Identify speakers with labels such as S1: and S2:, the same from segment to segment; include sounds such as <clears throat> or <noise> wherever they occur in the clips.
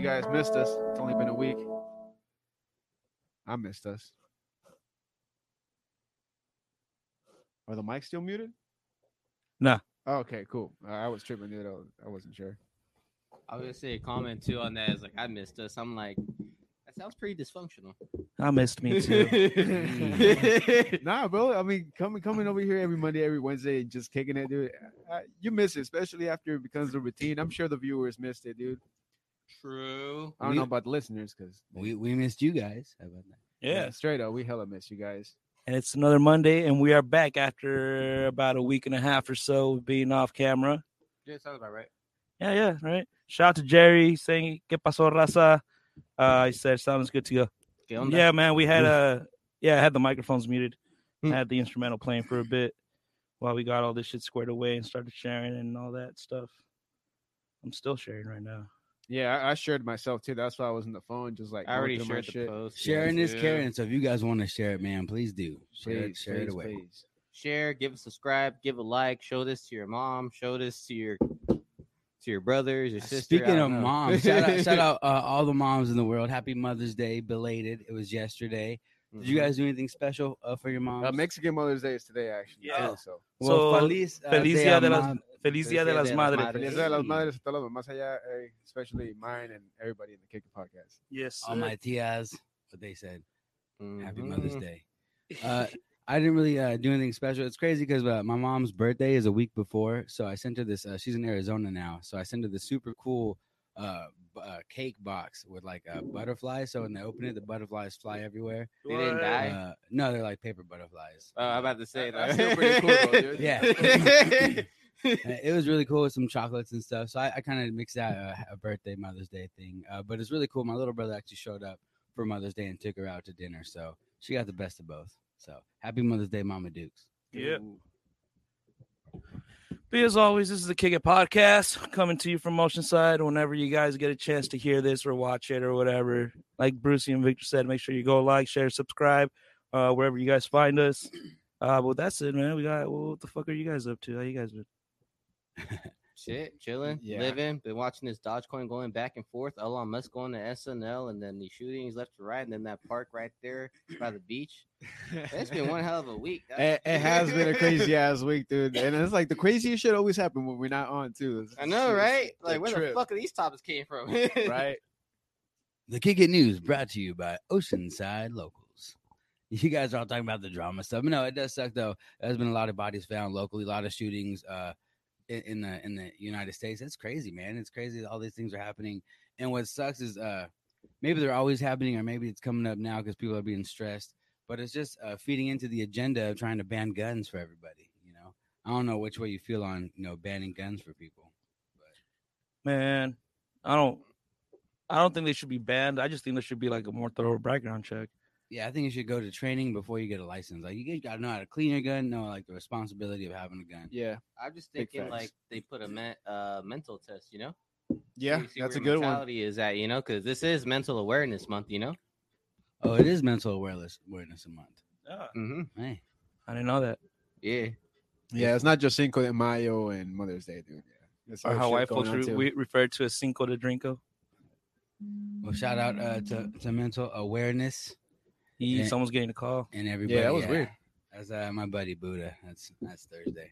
S1: Hopefully, you guys missed us. It's only been a week. I missed us. Are the mics still muted?
S2: Nah.
S1: Oh, okay, cool. Uh, I was tripping, dude. I was- I wasn't sure.
S3: I was gonna say a comment too on that. Is like I missed us. I'm like, that sounds pretty dysfunctional.
S2: I missed me too. <laughs>
S1: nah, bro. I mean, coming coming over here every Monday, every Wednesday, and just kicking it, dude. Uh, you miss it, especially after it becomes a routine. I'm sure the viewers missed it, dude.
S3: True.
S1: I don't
S4: We-
S1: know about the listeners, because
S4: We we missed you guys. How about that?
S2: yeah.
S1: straight up, we hella miss you guys.
S2: And it's another Monday, and we are back after about a week and a half or so of being off camera.
S3: Yeah, sounds about right.
S2: Yeah, yeah, right. Shout out to Jerry saying "Que pasó, raza?" Uh, he said sounds good to go. Yeah, man, we had uh yeah, I had the microphones muted.
S3: Hmm.
S2: I had the instrumental playing for a bit while we got all this shit squared away and started sharing and all that stuff. I'm still sharing right now.
S1: Yeah, I, I shared myself too. That's why I was in the phone, just like
S3: I already
S1: going my
S3: shared the
S1: shit.
S3: post.
S4: Sharing
S3: yeah,
S4: is
S3: too.
S4: caring. So if you guys want to share it, man, please do. Share it,
S1: Please,
S4: share it away.
S1: please.
S3: Share, give a subscribe, give a like, show this to your mom, show this to your to your brothers, your sister.
S4: Speaking of
S3: know.
S4: moms, shout out, shout <laughs> out uh, all the moms in the world. Happy Mother's Day, belated. It was yesterday. Did you
S3: Mhm.
S4: guys do anything special uh, for your mom?
S1: Uh, Mexican Mother's Day is today, actually.
S2: Yeah.
S1: too, so.
S4: well,
S2: So,
S4: feliz, uh,
S2: Feliz
S4: Día
S2: de las
S4: Mam-
S2: Feliz Dia de las Madres.
S1: Feliz Día de las Madres a todas las mamás allá, eh, especially mine and everybody in the Kick It podcast.
S2: Yes.
S4: all my tias. What they said. Happy Mother's
S3: Mhm.
S4: Day. Uh, I didn't really uh, do anything special. It's crazy because uh, my mom's birthday is a week before, so I sent her this. Uh, she's in Arizona now, so I sent her this super cool uh, b- uh, cake box with like a butterfly. So when they open it, the butterflies fly everywhere.
S3: They didn't
S2: What?
S3: die?
S4: Uh, no, they're like paper butterflies.
S3: Oh, I'm about to say
S1: That's
S3: that.
S1: still pretty cool, though, dude. <laughs>
S4: Yeah. Uh, it was really cool with some chocolates and stuff. So I, I kind of mixed that uh, a birthday, Mother's Day thing. Uh, but it's really cool. My little brother actually showed up for Mother's Day and took her out to dinner. So she got the best of both. So happy Mother's Day, Mama Dukes.
S2: Yeah. But as always, this is the Kick It Podcast coming to you from Oceanside. Whenever you guys get a chance to hear this or watch it or whatever, like Brucey and Victor said, make sure you go like, share, subscribe, uh, wherever you guys find us. Uh, but that's it, man. We got well, what the fuck are you guys up to? How you guys been? <laughs>
S3: Shit, chilling,
S1: Yeah.
S3: living. Been watching this Dogecoin going back and forth. Elon Musk going to SNL, and then the shootings left to right, and then that park right there by the beach. It's been one hell of a week. <laughs>
S1: It, it has been a crazy ass week, dude. And it's like the <laughs> craziest shit always happen when we're not on, too. It's-
S3: I know, right? Like, where the fuck are these topics came from? <laughs>
S1: Right?
S4: The Kick It News brought to you by Oceanside Locals. You guys are all talking about the drama stuff. But no, it does suck though. There's been a lot of bodies found locally, a lot of shootings uh in, the in the United States. It's crazy, man. It's crazy that all these things are happening. And what sucks is uh maybe they're always happening or maybe it's coming up now because people are being stressed. But it's just uh, feeding into the agenda of trying to ban guns for everybody, you know. I don't know which way you feel on, you know, banning guns for people.
S2: Man, I don't I don't think they should be banned. I just think there should be like a more thorough background check.
S4: Yeah, I think you should go to training before you get a license. Like you got to know how to clean your gun, know like the responsibility of having a gun.
S1: Yeah.
S3: I'm just
S1: Big
S3: thinking
S1: facts.
S3: like they put a men- uh, mental test, you know?
S1: Yeah,
S3: See- see
S1: that's a good one.
S3: Is that you know? Because this is Mental Awareness Month, you know?
S4: Oh, it is mental awareness awareness month.
S2: Yeah.
S3: Mm-hmm.
S4: Hey,
S2: I didn't know that.
S3: Yeah.
S1: Yeah, it's not just Cinco de Mayo and Mother's Day, dude. Yeah. There's
S2: Or
S1: other
S2: how
S1: shit
S2: white
S1: going
S2: folks re- we refer to as Cinco de Drinko.
S4: well, shout out uh, to to mental awareness
S2: He,
S4: Yeah.
S2: Someone's getting a call.
S4: and everybody.
S1: Yeah, that was weird.
S4: That's uh, my buddy Buddha. That's that's Thursday.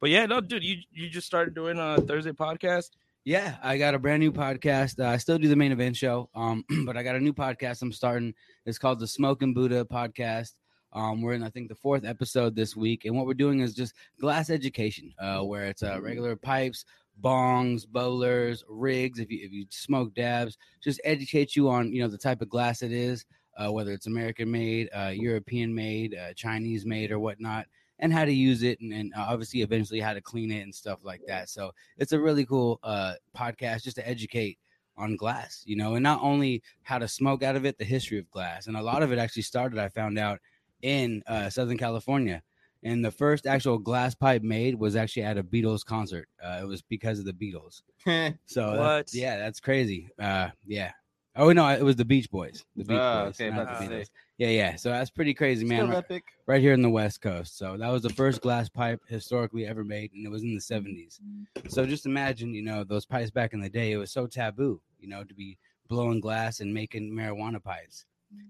S2: But yeah, no, dude, you you just started doing a Thursday podcast.
S4: Yeah, I got a brand new podcast. Uh, I still do the main event show, um, <clears throat> but I got a new podcast I'm starting. It's called the Smoking Buddha Podcast. Um, we're in I think the fourth episode this week, and what we're doing is just glass education, uh, where it's uh, regular pipes, bongs, bowlers, rigs. If you if you smoke dabs, just educate you on you know the type of glass it is, whether it's American made, uh, European made, uh, Chinese made, or whatnot, and how to use it, and, and uh, obviously eventually how to clean it and stuff like that. So it's a really cool uh, podcast just to educate on glass, you know, and not only how to smoke out of it, the history of glass, and a lot of it actually started. I found out in uh, Southern California. And the first actual glass pipe made was actually at a Beatles concert. Uh, it was because of the Beatles. <laughs> So
S2: What?
S4: yeah, that's crazy. Uh, yeah. Oh no, it was the Beach Boys. The Beach
S3: Oh,
S4: Boys.
S3: okay, about
S4: the
S3: to say.
S4: Beatles. Yeah, yeah. So that's pretty crazy, man. Right, right here in the West Coast. So that was the first glass pipe historically ever made, and it was in the 70s. So just imagine, you know, those pipes back in the day, it was so taboo, you know, to be blowing glass and making marijuana pipes.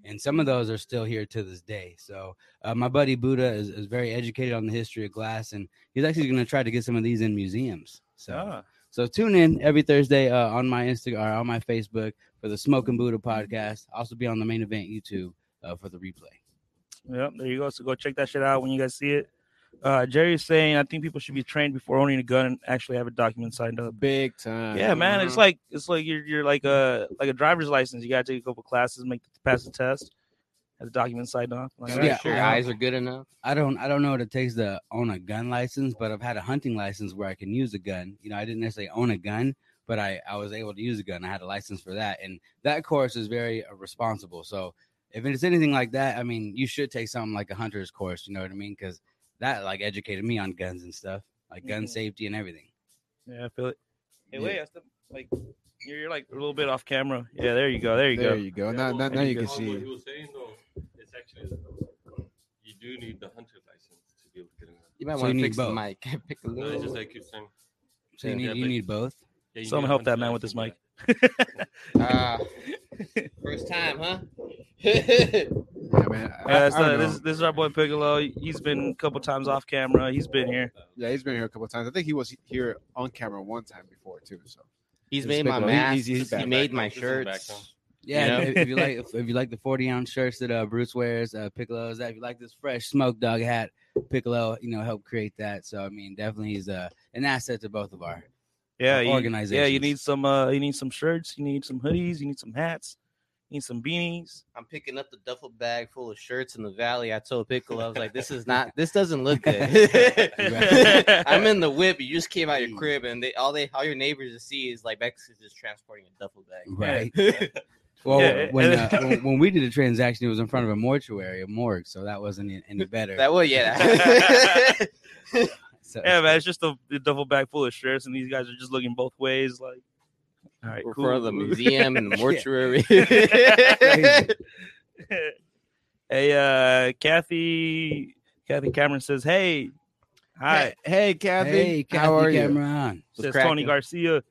S4: And some of those are still here to this day. So uh, my buddy Buddha is, is very educated on the history of glass, and he's actually going to try to get some of these in museums. So
S2: Ah,
S4: so tune in every Thursday uh, on my Instagram or on my Facebook for the Smoking Buddha podcast. Also be on the main event YouTube uh, for the replay.
S2: Yep, there you go. So go check that shit out when you guys see it. Uh, Jerry's saying I think people should be trained before owning a gun and actually have a document signed up.
S1: Big time.
S2: Yeah, man, it's like it's like you're you're like a like a driver's license. You gotta take a couple classes, make pass the test, have the document signed off. Like,
S4: Yeah,
S3: Sure, your eyes are good enough.
S4: I don't I don't know what it takes to own a gun license, but I've had a hunting license where I can use a gun. You know, I didn't necessarily own a gun, but I I was able to use a gun. I had a license for that, and that course is very uh, responsible. So if it's anything like that, I mean, you should take something like a hunter's course. You know what I mean? Because that like educated me on guns and stuff, like gun
S2: Mhm.
S4: safety and everything.
S2: yeah, I feel it. Hey,
S1: Yeah.
S2: wait, I still, like you're, you're like a little bit off camera. Yeah, there you go, there you
S1: there
S2: go.
S1: There you go.
S2: Yeah,
S1: Now,
S2: well,
S1: now, now
S2: you
S1: you
S2: go.
S1: can
S5: What
S1: see.
S5: he was saying though, it's actually you do need the hunter license to be able to get a gun.
S3: You might
S4: So
S3: want
S4: you
S3: to
S4: need
S3: fix the mic. <laughs> Pick a
S5: No,
S3: little.
S5: just like you're saying.
S4: So you
S5: Yeah,
S4: need you need both.
S5: Yeah, you
S2: Someone
S5: need a
S2: help that man with this
S5: license
S2: mic.
S5: for that. <laughs>
S3: Ah, first time, huh? <laughs>
S1: Yeah, man. I-
S2: Yeah,
S1: I
S2: uh,
S1: know.
S2: this, this is our boy Piccolo. He's been a couple times off camera. He's been here.
S1: yeah, he's been here a couple times. I think he was here on camera one time before too. So
S3: He's made my
S1: Piccolo.
S3: Mask.
S1: he's- he's
S3: he made my
S5: This
S3: shirts.
S4: Yeah,
S3: You know?
S4: if, if you like if, <laughs> if you like the 40 ounce shirts that uh, Bruce wears, uh, Piccolo's that. If you like this fresh smoke dog hat, Piccolo, you know, helped create that. So I mean, definitely he's uh, an asset to both of our.
S2: Yeah,
S4: Uh,
S2: you, Yeah, you need some. Uh, you need some shirts. You need some hoodies. You need some hats. You need some beanies.
S3: I'm picking up the duffel bag full of shirts in the valley. I told Piccolo, I was like, "This is <laughs> not. This doesn't look good." <laughs> I'm in the whip. You just came out your crib, and they all they all your neighbors to see is like Mexico's just transporting a duffel bag.
S4: Right. <laughs> Well,
S2: Yeah,
S4: when, uh, when when we did the transaction, it was in front of a mortuary, a morgue, so that wasn't any- any better.
S3: That was yeah.
S4: So-
S2: Yeah, man, it's just a, a duffel bag full of shirts, and these guys are just looking both ways. Like, all right,
S3: We're
S2: cool.
S3: for the museum and the <laughs> mortuary. <laughs> <laughs>
S2: hey, uh, Kathy, Kathy Cameron says, "Hey, hi."
S1: Hey, hey, Kathy.
S4: Hey, Kathy
S1: how are?
S4: Cameron.
S3: What's
S2: Says Tony? Garcia.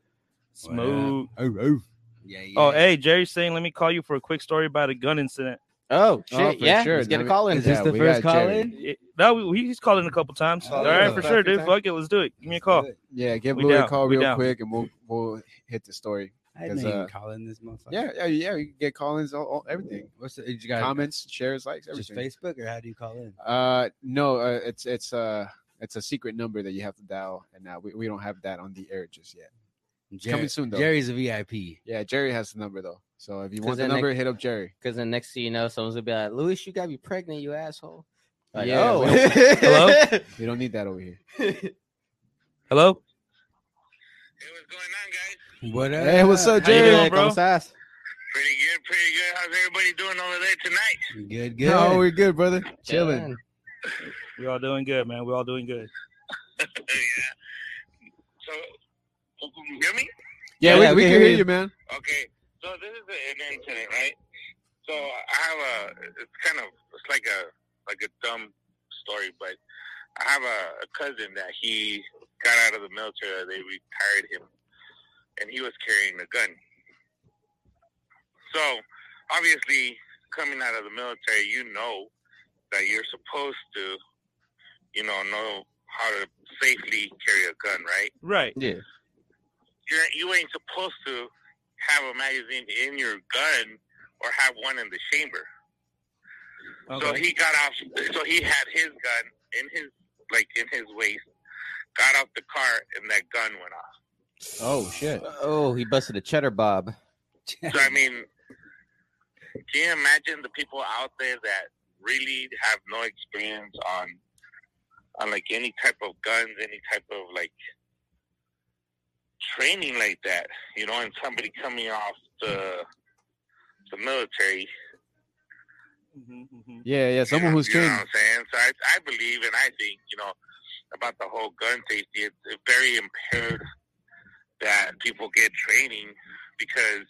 S2: Smooth.
S4: Oh, oh. Yeah, yeah.
S2: Oh, hey, Jerry's saying, let me call you for a quick story about a gun incident.
S3: Oh
S1: Oh,
S3: shit!
S1: for
S3: yeah,
S1: sure.
S3: let's get a call in.
S4: Is this
S1: Yeah,
S4: the first call
S1: Jerry.
S4: in?
S2: It- no, we, he's called in a couple times.
S4: Oh,
S2: All right, for sure, dude.
S1: Time.
S2: Fuck it, let's do it. Give me a call.
S1: Yeah, give
S2: We
S1: Louis a call
S2: We
S1: real
S2: down.
S1: quick, and we'll we'll hit the story.
S4: I didn't
S1: 'Cause,
S4: know you
S1: uh,
S4: can call in this motherfucker.
S1: Yeah, yeah, yeah. You can get call-ins, all, all everything.
S4: What's the, you got
S1: Comments, shares, likes, everything. just.
S4: Facebook or how do you call in?
S1: Uh, no, uh, it's it's uh it's a secret number that you have to dial, and uh, we, we don't have that on the air just yet.
S4: Jerry,
S1: coming soon, though.
S4: Jerry's a VIP.
S1: Yeah, Jerry has the number though. So if you want the
S3: then
S1: number, hit up Jerry.
S3: Because then next thing you know, someone's gonna be like, "Louis, you got me pregnant, you asshole." Like,
S1: Yeah,
S3: oh.
S1: we <laughs> don't-
S2: Hello?
S1: We don't need that over here. <laughs>
S2: Hello?
S6: Hey, what's going on, guys?
S4: What up?
S1: Hey, what's up,
S2: How you
S1: Jerry?
S2: doing, bro?
S6: Pretty good, pretty good. How's everybody doing over there tonight?
S4: Good, good.
S1: Oh, we're good, brother. Chilling.
S3: Man.
S2: We're all doing good, man. We're all doing good. <laughs>
S6: yeah. So, can you hear me?
S1: Yeah,
S3: Yeah,
S1: we, we can hear you, man.
S6: Okay. So this is an incident, right? So I have a. It's kind of. It's like a like a dumb story, but I have a, a cousin that he got out of the military. They retired him, and he was carrying a gun. So obviously, coming out of the military, you know that you're supposed to, you know, know how to safely carry a gun, right?
S2: Right.
S3: Yeah.
S6: you're you ain't supposed to have a magazine in your gun or have one in the chamber.
S2: Okay.
S6: So he got off. So he had his gun in his like in his waist. Got off the car and that gun went off.
S1: Oh shit.
S3: Oh, he busted a cheddar bob.
S6: So I mean, can you imagine the people out there that really have no experience on on like any type of guns, any type of like training like that, you know, and somebody coming off the the military.
S2: Mhm, mhm.
S1: Yeah, yeah. Someone
S6: you know,
S1: who's
S6: you know
S1: trained.
S6: what I'm saying? So I, I believe and I think, you know, about the whole gun safety. It's, it's very impaired that people get training because,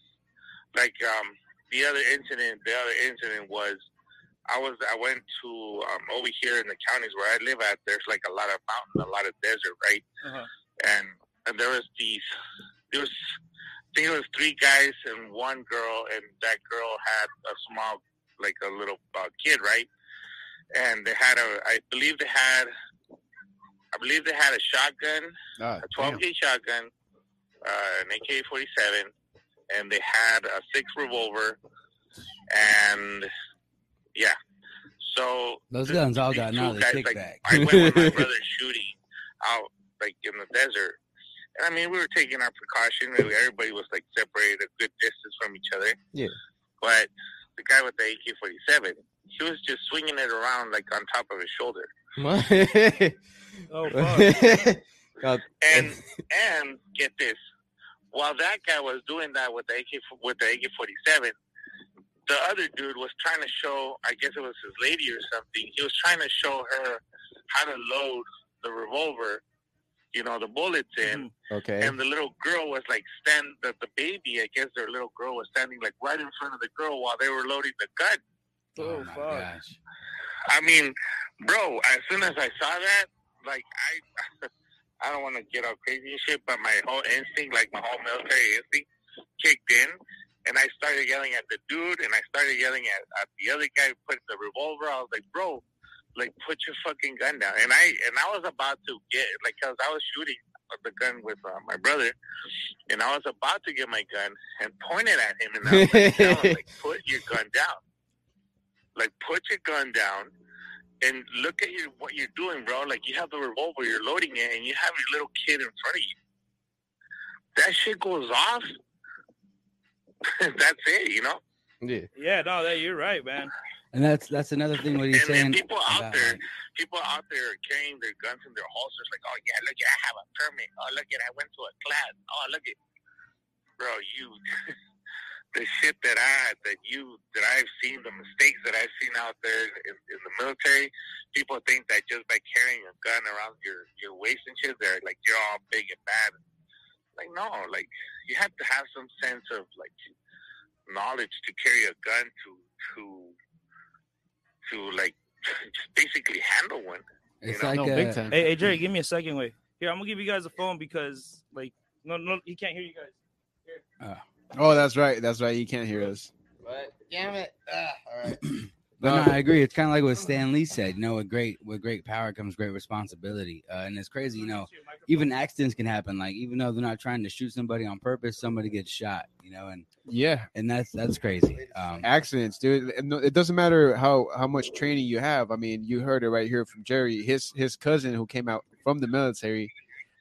S6: like, um, the other incident, the other incident was I was I went to um, over here in the counties where I live at. There's like a lot of mountain, a lot of desert, right?
S2: Uh-huh.
S6: And and there was these there was I think it was three guys and one girl, and that girl had a small like a little uh, kid, right? And they had a I believe they had I believe they had a shotgun
S1: Ah,
S6: a 12 gauge shotgun, uh, an AK 47, and they had a six revolver, and yeah. So
S4: Those
S6: th-
S4: guns all got
S6: two
S4: gnarly
S6: guys, like,
S4: kickback.
S6: I went with my <laughs> brother shooting out like in the desert, and I mean we were taking our precautions. Everybody was like separated a good distance from each other.
S3: Yeah.
S6: But the guy with the AK 47, he was just swinging it around like on top of his shoulder. <laughs>
S2: Oh fuck. <laughs>
S3: God,
S6: And and get this, while that guy was doing that with the AK with the AK forty seven, the other dude was trying to show. I guess it was his lady or something. He was trying to show her how to load the revolver. You know the bullets in, mm-hmm.
S3: okay.
S6: and the little girl was like stand the, the baby. I guess their little girl was standing like right in front of the girl while they were loading the gun.
S2: Oh, oh
S4: my
S2: fuck.
S4: gosh.
S6: I mean, bro, as soon as I saw that, like I <laughs> I don't want to get all crazy and shit, but my whole instinct, like my whole military instinct kicked in and I started yelling at the dude and I started yelling at, at the other guy who put the revolver. I was like, Bro, like put your fucking gun down. And I and I was about to get like cause I was shooting the gun with uh, my brother and I was about to get my gun and pointed at him and I was like, <laughs> "Tell him, like put your gun down. Like put your gun down and look at your what you're doing, bro. Like you have the revolver, you're loading it, and you have your little kid in front of you. That shit goes off. <laughs> That's it, you know.
S3: yeah.
S2: Yeah, no, that you're right, man.
S4: And that's that's another thing what he's
S6: And,
S4: saying.
S6: and people out
S4: about,
S6: there,
S4: like,
S6: people out there are carrying their guns in their holsters, like, oh yeah, look at I have a permit. Oh look at I went to a class. Oh look at, bro, you. <laughs> the shit that I that you that I've seen, the mistakes that I've seen out there in, in the military, people think that just by carrying a gun around your your waist and shit, they're like you're all big and bad. Like no, like you have to have some sense of like knowledge to carry a gun to to to like <laughs> just basically handle one.
S4: it's
S6: you know,
S4: like
S1: no,
S4: uh,
S1: big time.
S2: Hey, hey, Jerry, give me a second. Wait. Here, I'm gonna give you guys a phone because, like, no, no, he can't hear you guys.
S1: Oh, that's right. That's right. You can't hear us.
S3: But damn it. Ah, all right. <clears throat>
S4: But no, I agree. It's kind of like what Stan Lee said. You know, with great with great power comes great responsibility. Uh, and it's crazy. You know, even accidents can happen. Like even though they're not trying to shoot somebody on purpose, somebody gets shot. You know, and
S1: Yeah,
S4: and that's that's crazy. Um,
S1: accidents, dude. It doesn't matter how how much training you have. I mean, you heard it right here from Jerry. His his cousin who came out from the military.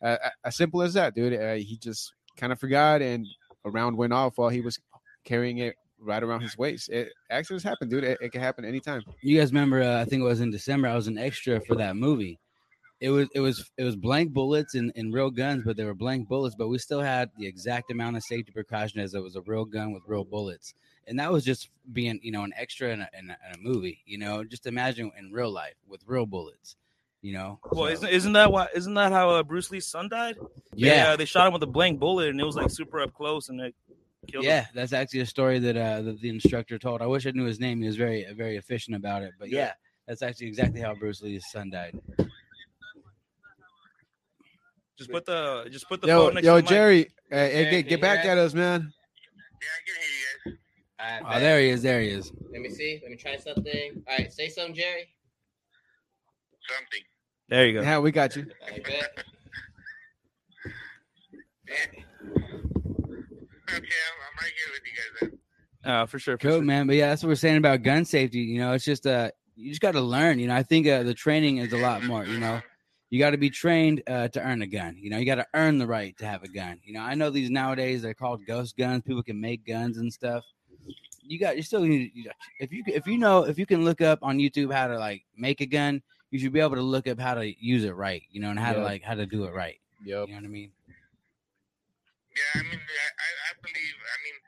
S1: Uh, as simple as that, dude. Uh, he just kind of forgot, and a round went off while he was carrying it right around his waist. It, accidents happen, dude. It, it can happen anytime.
S4: you guys remember? Uh, I think it was in December. I was an extra for that movie. It was it was it was blank bullets and, and real guns, but they were blank bullets. But we still had the exact amount of safety precaution as it was a real gun with real bullets. And that was just being you know an extra in a, in a, in a movie. You know, just imagine in real life with real bullets. You know.
S2: Well,
S4: So,
S2: isn't isn't that why? Isn't that how uh, Bruce Lee's son died?
S4: yeah.
S2: They, uh, they shot him with a blank bullet, and it was like super up close, and it killed him.
S4: Yeah, that's actually a story that uh that the instructor told. I wish I knew his name. He was very very efficient about it. But yeah, that's actually exactly how Bruce Lee's son died.
S2: Just put the just put the
S1: Yo,
S2: phone next
S1: yo,
S2: to.
S1: Jerry, uh, hey, get, get back at us, man.
S6: Yeah, I can hear you guys.
S3: All right,
S4: Oh, there he is. There he is.
S3: Let me see. Let me try something. All right, say something, Jerry.
S6: Something.
S2: There you go.
S1: Yeah, we got you.
S6: Okay, I'm, I'm right here with you guys. Then.
S2: Uh, for sure. For
S4: Cool,
S2: sure.
S4: man. But yeah, that's what we're saying about gun safety. You know, it's just uh you just got to learn. You know, I think uh, the training is a lot more. You know, you got to be trained uh, to earn a gun. You know, you got to earn the right to have a gun. You know, I know these nowadays they're called ghost guns. People can make guns and stuff. You got you still need you, if you if you know if you can look up on YouTube how to like make a gun, you should be able to look up how to use it right. You know, and how to like how to do it right.
S1: Yep.
S4: You know what I mean?
S6: Yeah, I mean, I, I I believe. I mean,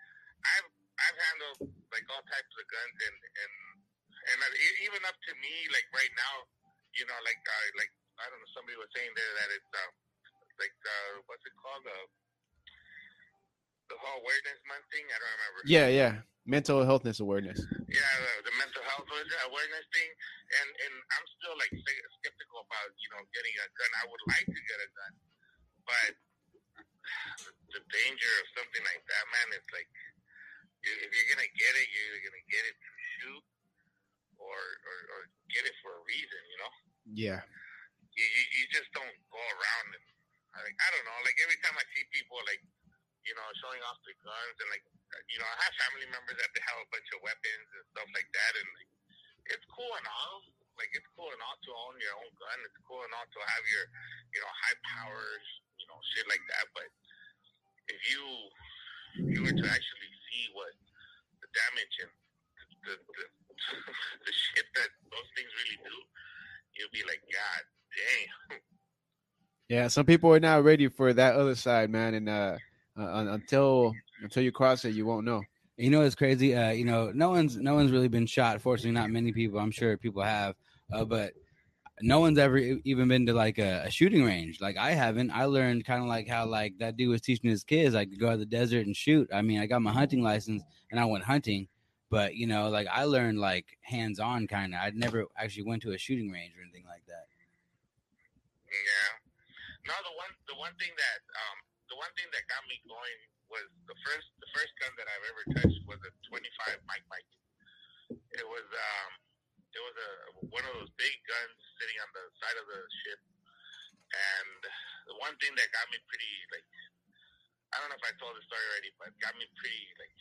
S6: I've I've handled like all types of guns, and and and even up to me, like right now, you know, like uh, like I don't know, somebody was saying there that it's um like uh, what's it called the the whole awareness month thing. I don't remember.
S1: Yeah, yeah. Mental healthness awareness.
S6: Yeah, the, mental health awareness thing, and and I'm still like skeptical about you know getting a gun. I would like to get a gun, but the danger of something like that, man, it's like if you're gonna get it, you're gonna get it to shoot or or, or get it for a reason, you know.
S1: Yeah.
S6: You, you you just don't go around and like I don't know. Like every time I see people like you know showing off their guns and like you know I have family members that they have a bunch of weapons and stuff like that, and like it's cool and all. Like it's cool and all to own your own gun. It's cool and all to have your you know high powers, you know shit like that. But if you if you were to actually see what the damage and the the, the <laughs> shit that those things really do, you'll be like, God damn.
S1: Yeah, some people are not ready for that other side, man, and uh, uh until until you cross it, you won't know.
S4: You know it's crazy. Uh, you know, no one's no one's really been shot. Fortunately, not many people. I'm sure people have, uh, but no one's ever even been to like a, a shooting range. Like I haven't. I learned kind of like how like that dude was teaching his kids like to go out the desert and shoot. I mean, I got my hunting license and I went hunting, but you know, like I learned like hands on kind of. I'd never actually went to a shooting range or anything like that.
S6: Yeah. No, the one the one thing that um the one thing that got me going was the first the first gun that I've ever touched was a 25 Mike Mike. It was um it was a one of those big guns sitting on the side of the ship, and the one thing that got me pretty like I don't know if I told the story already, but got me pretty like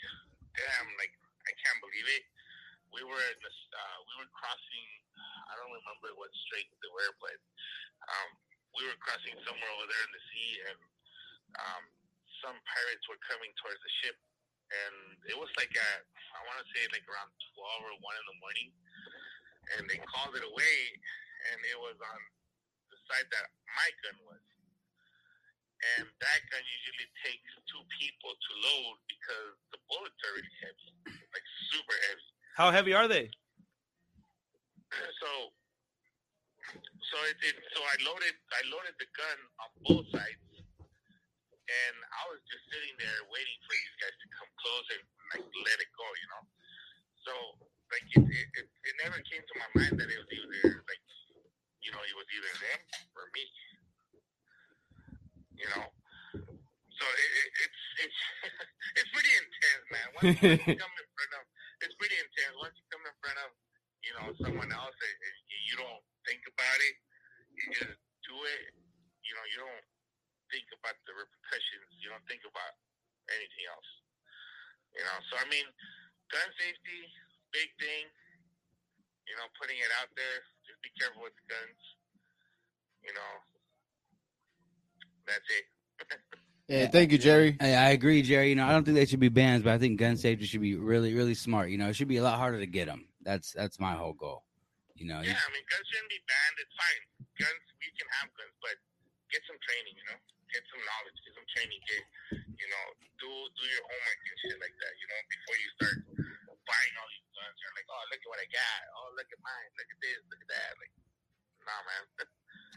S6: damn like I can't believe it. We were in this uh, we were crossing I don't remember what strait they were, but um, we were crossing somewhere over there in the sea, and um, some pirates were coming towards the ship, and it was like at I want to say like around twelve or one in the morning, and they called it away, and it was on the side that my gun was, and that gun usually takes two people to load because the bullets are really heavy, like super heavy
S2: How heavy are they? <clears throat>
S6: so so it, it so I loaded I loaded the gun on both sides and I was just sitting there waiting for these guys to come close and like let it go, you know. So like it it, it, it never came to my mind that it was either like you know, it was either them or me. You know. So it, it, it's it's <laughs> it's pretty intense, man. Once, once you <laughs> come in front of it's pretty intense. Once you come in front of you know, someone else and, and you don't think about it, you just do it. You know, you don't think about the repercussions. You don't think about anything else. You know, so I mean, gun safety, big thing. You know, putting it out there. Just be careful with the guns. You know, that's it. <laughs>
S1: Yeah, thank you, Jerry.
S4: I, I agree, Jerry. You know, I don't think they should be bans, but I think gun safety should be really, really smart. You know, it should be a lot harder to get them. That's that's my whole goal. You know,
S6: Yeah, I mean, guns shouldn't be banned. It's fine. Guns, we can have guns, but get some training. You know, get some knowledge, get some training. Get, you know, do do your homework and shit like that. You know, before you start buying all these guns, you're like, oh, look at what I got. Oh, look at mine. Look at this. Look at that. Like, nah, man.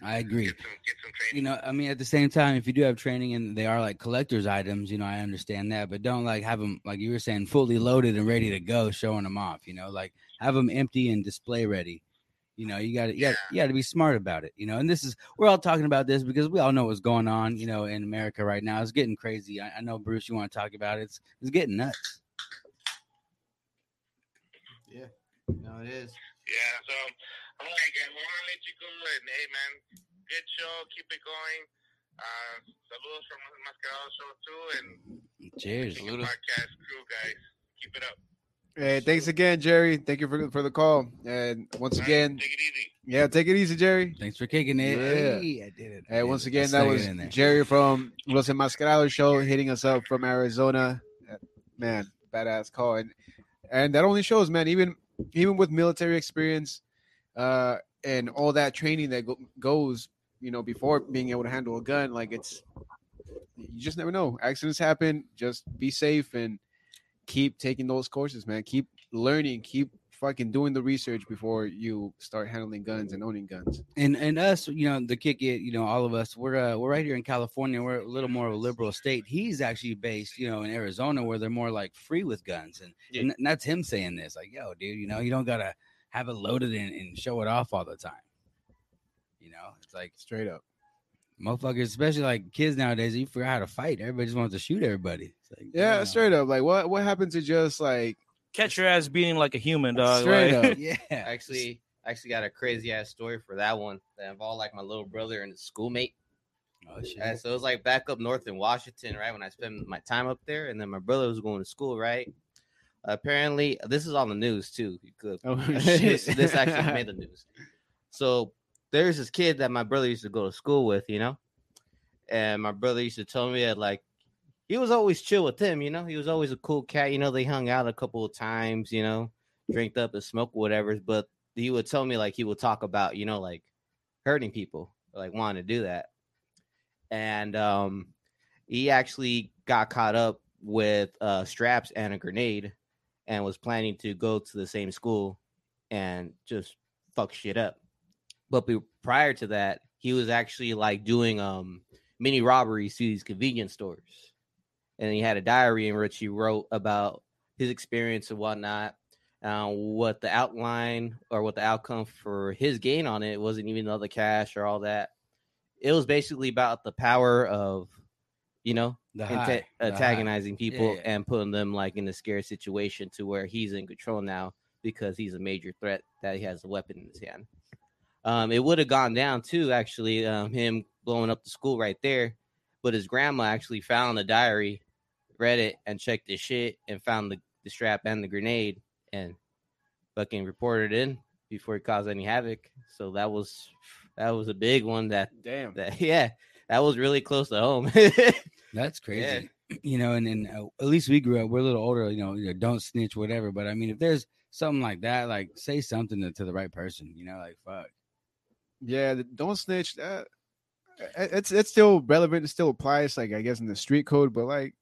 S4: I agree.
S6: Get some get some training.
S4: You know, I mean, at the same time, if you do have training and they are like collector's items, you know, I understand that, but don't like have them like you were saying, fully loaded and ready to go, showing them off. You know, like have them empty and display ready. You know, you got to, you got, you got to be smart about it. You know, and this is we're all talking about this because we all know what's going on. You know, in America right now, it's getting crazy. I, I know, Bruce, you want to talk about it. It's it's getting nuts.
S3: Yeah, no, it is.
S6: Yeah, so I'm like, I want to let you go, and hey, man, good show, keep it going. Uh, saludos from Mascarado Show too, and
S4: Cheers.
S6: Podcast crew, guys, keep it up.
S1: Hey, thanks again, Jerry. Thank you for for the call. And once
S6: All right,
S1: again,
S6: take it easy.
S1: yeah, take it easy, Jerry.
S4: Thanks for kicking it.
S1: Yeah.
S4: Hey, I did it.
S1: Hey,
S4: did
S1: once
S4: it.
S1: Again, that was. Jerry from Los Enmascarados show hitting us up from Arizona. Man, badass call, and and that only shows, man, even even with military experience, uh, and all that training that go- goes, you know, before being able to handle a gun, like it's you just never know. Accidents happen. Just be safe and keep taking those courses, man. Keep learning. Keep fucking doing the research before you start handling guns and owning guns.
S4: and and us, you know, the kick it, you know, all of us, we're uh, we're right here in California. We're a little more of a liberal state. He's actually based, you know, in Arizona, where they're more like free with guns, and,
S3: Yeah.
S4: and, that's him saying this, like, yo, dude, you know, you don't gotta have it loaded and, and show it off all the time. You know, it's like
S1: Straight up.
S4: motherfuckers, especially like kids nowadays, you forgot how to fight. Everybody just wants to shoot everybody. It's like,
S1: Yeah,
S4: damn.
S1: straight up. Like what what happened to just like
S2: Catch your ass beating like a human, dog.
S1: Straight
S2: like-
S1: up. <laughs>
S4: Yeah,
S3: Actually, I actually got a crazy ass story for that one that involved like my little brother and his schoolmate.
S4: Oh shit.
S3: And so it was like back up north in Washington, right? When I spent my time up there, and then my brother was going to school, right? Apparently, this is on the news too. You could
S1: oh <laughs>
S3: this,
S1: shit.
S3: this actually made the <laughs> news. So there's this kid that my brother used to go to school with, you know, and my brother used to tell me that like he was always chill with him, you know, he was always a cool cat, you know. They hung out a couple of times, you know, drinked up and smoked whatever, but he would tell me like he would talk about, you know, like hurting people, like wanting to do that, and um, he actually got caught up with uh straps and a grenade and was planning to go to the same school and just fuck shit up. But be- prior to that, he was actually like doing um mini robberies to these convenience stores. And he had a diary in which he wrote about his experience and whatnot. Uh, what the outline or what the outcome for his gain on it wasn't even all the cash or all that. It was basically about the power of, you know,
S4: high,
S3: antagonizing people
S4: yeah.
S3: and putting them like in a scary situation to where he's in control now because he's a major threat that he has a weapon in his hand. Um, it would have gone down too, actually, um, him blowing up the school right there, but his grandma actually found the diary, read it, and checked his shit and found the, the strap and the grenade and fucking reported it in before he caused any havoc. So that was that was a big one that
S1: Damn.
S3: that <laughs> yeah that was really close to home. <laughs>
S4: That's crazy. <clears throat> You know, and, then uh, at least we grew up. We're a little older. You know, you know, don't snitch, whatever. But I mean, if there's something like that, like say something to, to the right person. You know, like fuck.
S1: Yeah, don't snitch. That it's it's still relevant. It still applies. Like I guess in the street code, but like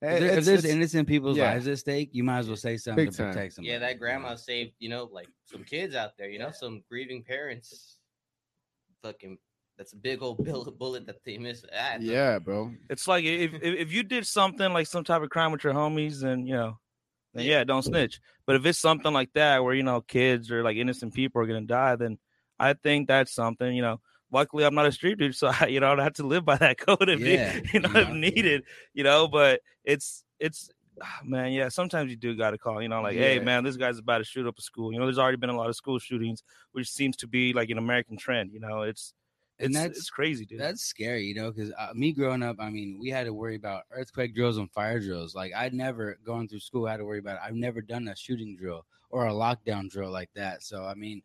S4: If, there- if there's innocent people's
S1: yeah.
S4: lives at stake, you might as well say something
S1: Big
S4: to
S1: time.
S4: protect them.
S3: yeah, that grandma saved you know like some kids out there. You know, some grieving parents. Fucking, that's a big old <laughs> bullet that they missed. Ah, it's a-
S1: yeah, bro.
S2: It's like if, if if you did something like some type of crime with your homies, then you know, then yeah, don't snitch. But if it's something like that where you know kids or like innocent people are gonna die, then I think that's something you know. Luckily, I'm not a street dude, <laughs> so I, you know I don't have to live by that <laughs> code if
S4: Yeah, <laughs>
S2: you know if needed, you know. But it's it's ah, man, yeah. Sometimes you do got to call, you know, like, hey man, this guy's about to shoot up a school. You know, there's already been a lot of school shootings, which seems to be like an American trend. You know, it's
S4: And
S2: it's
S4: that's-
S2: it's crazy, dude.
S4: That's scary, you know, because uh, me growing up, I mean, we had to worry about earthquake drills and fire drills. Like I'd never going through school had to worry about. It. I've never done a shooting drill or a lockdown drill like that. So I mean,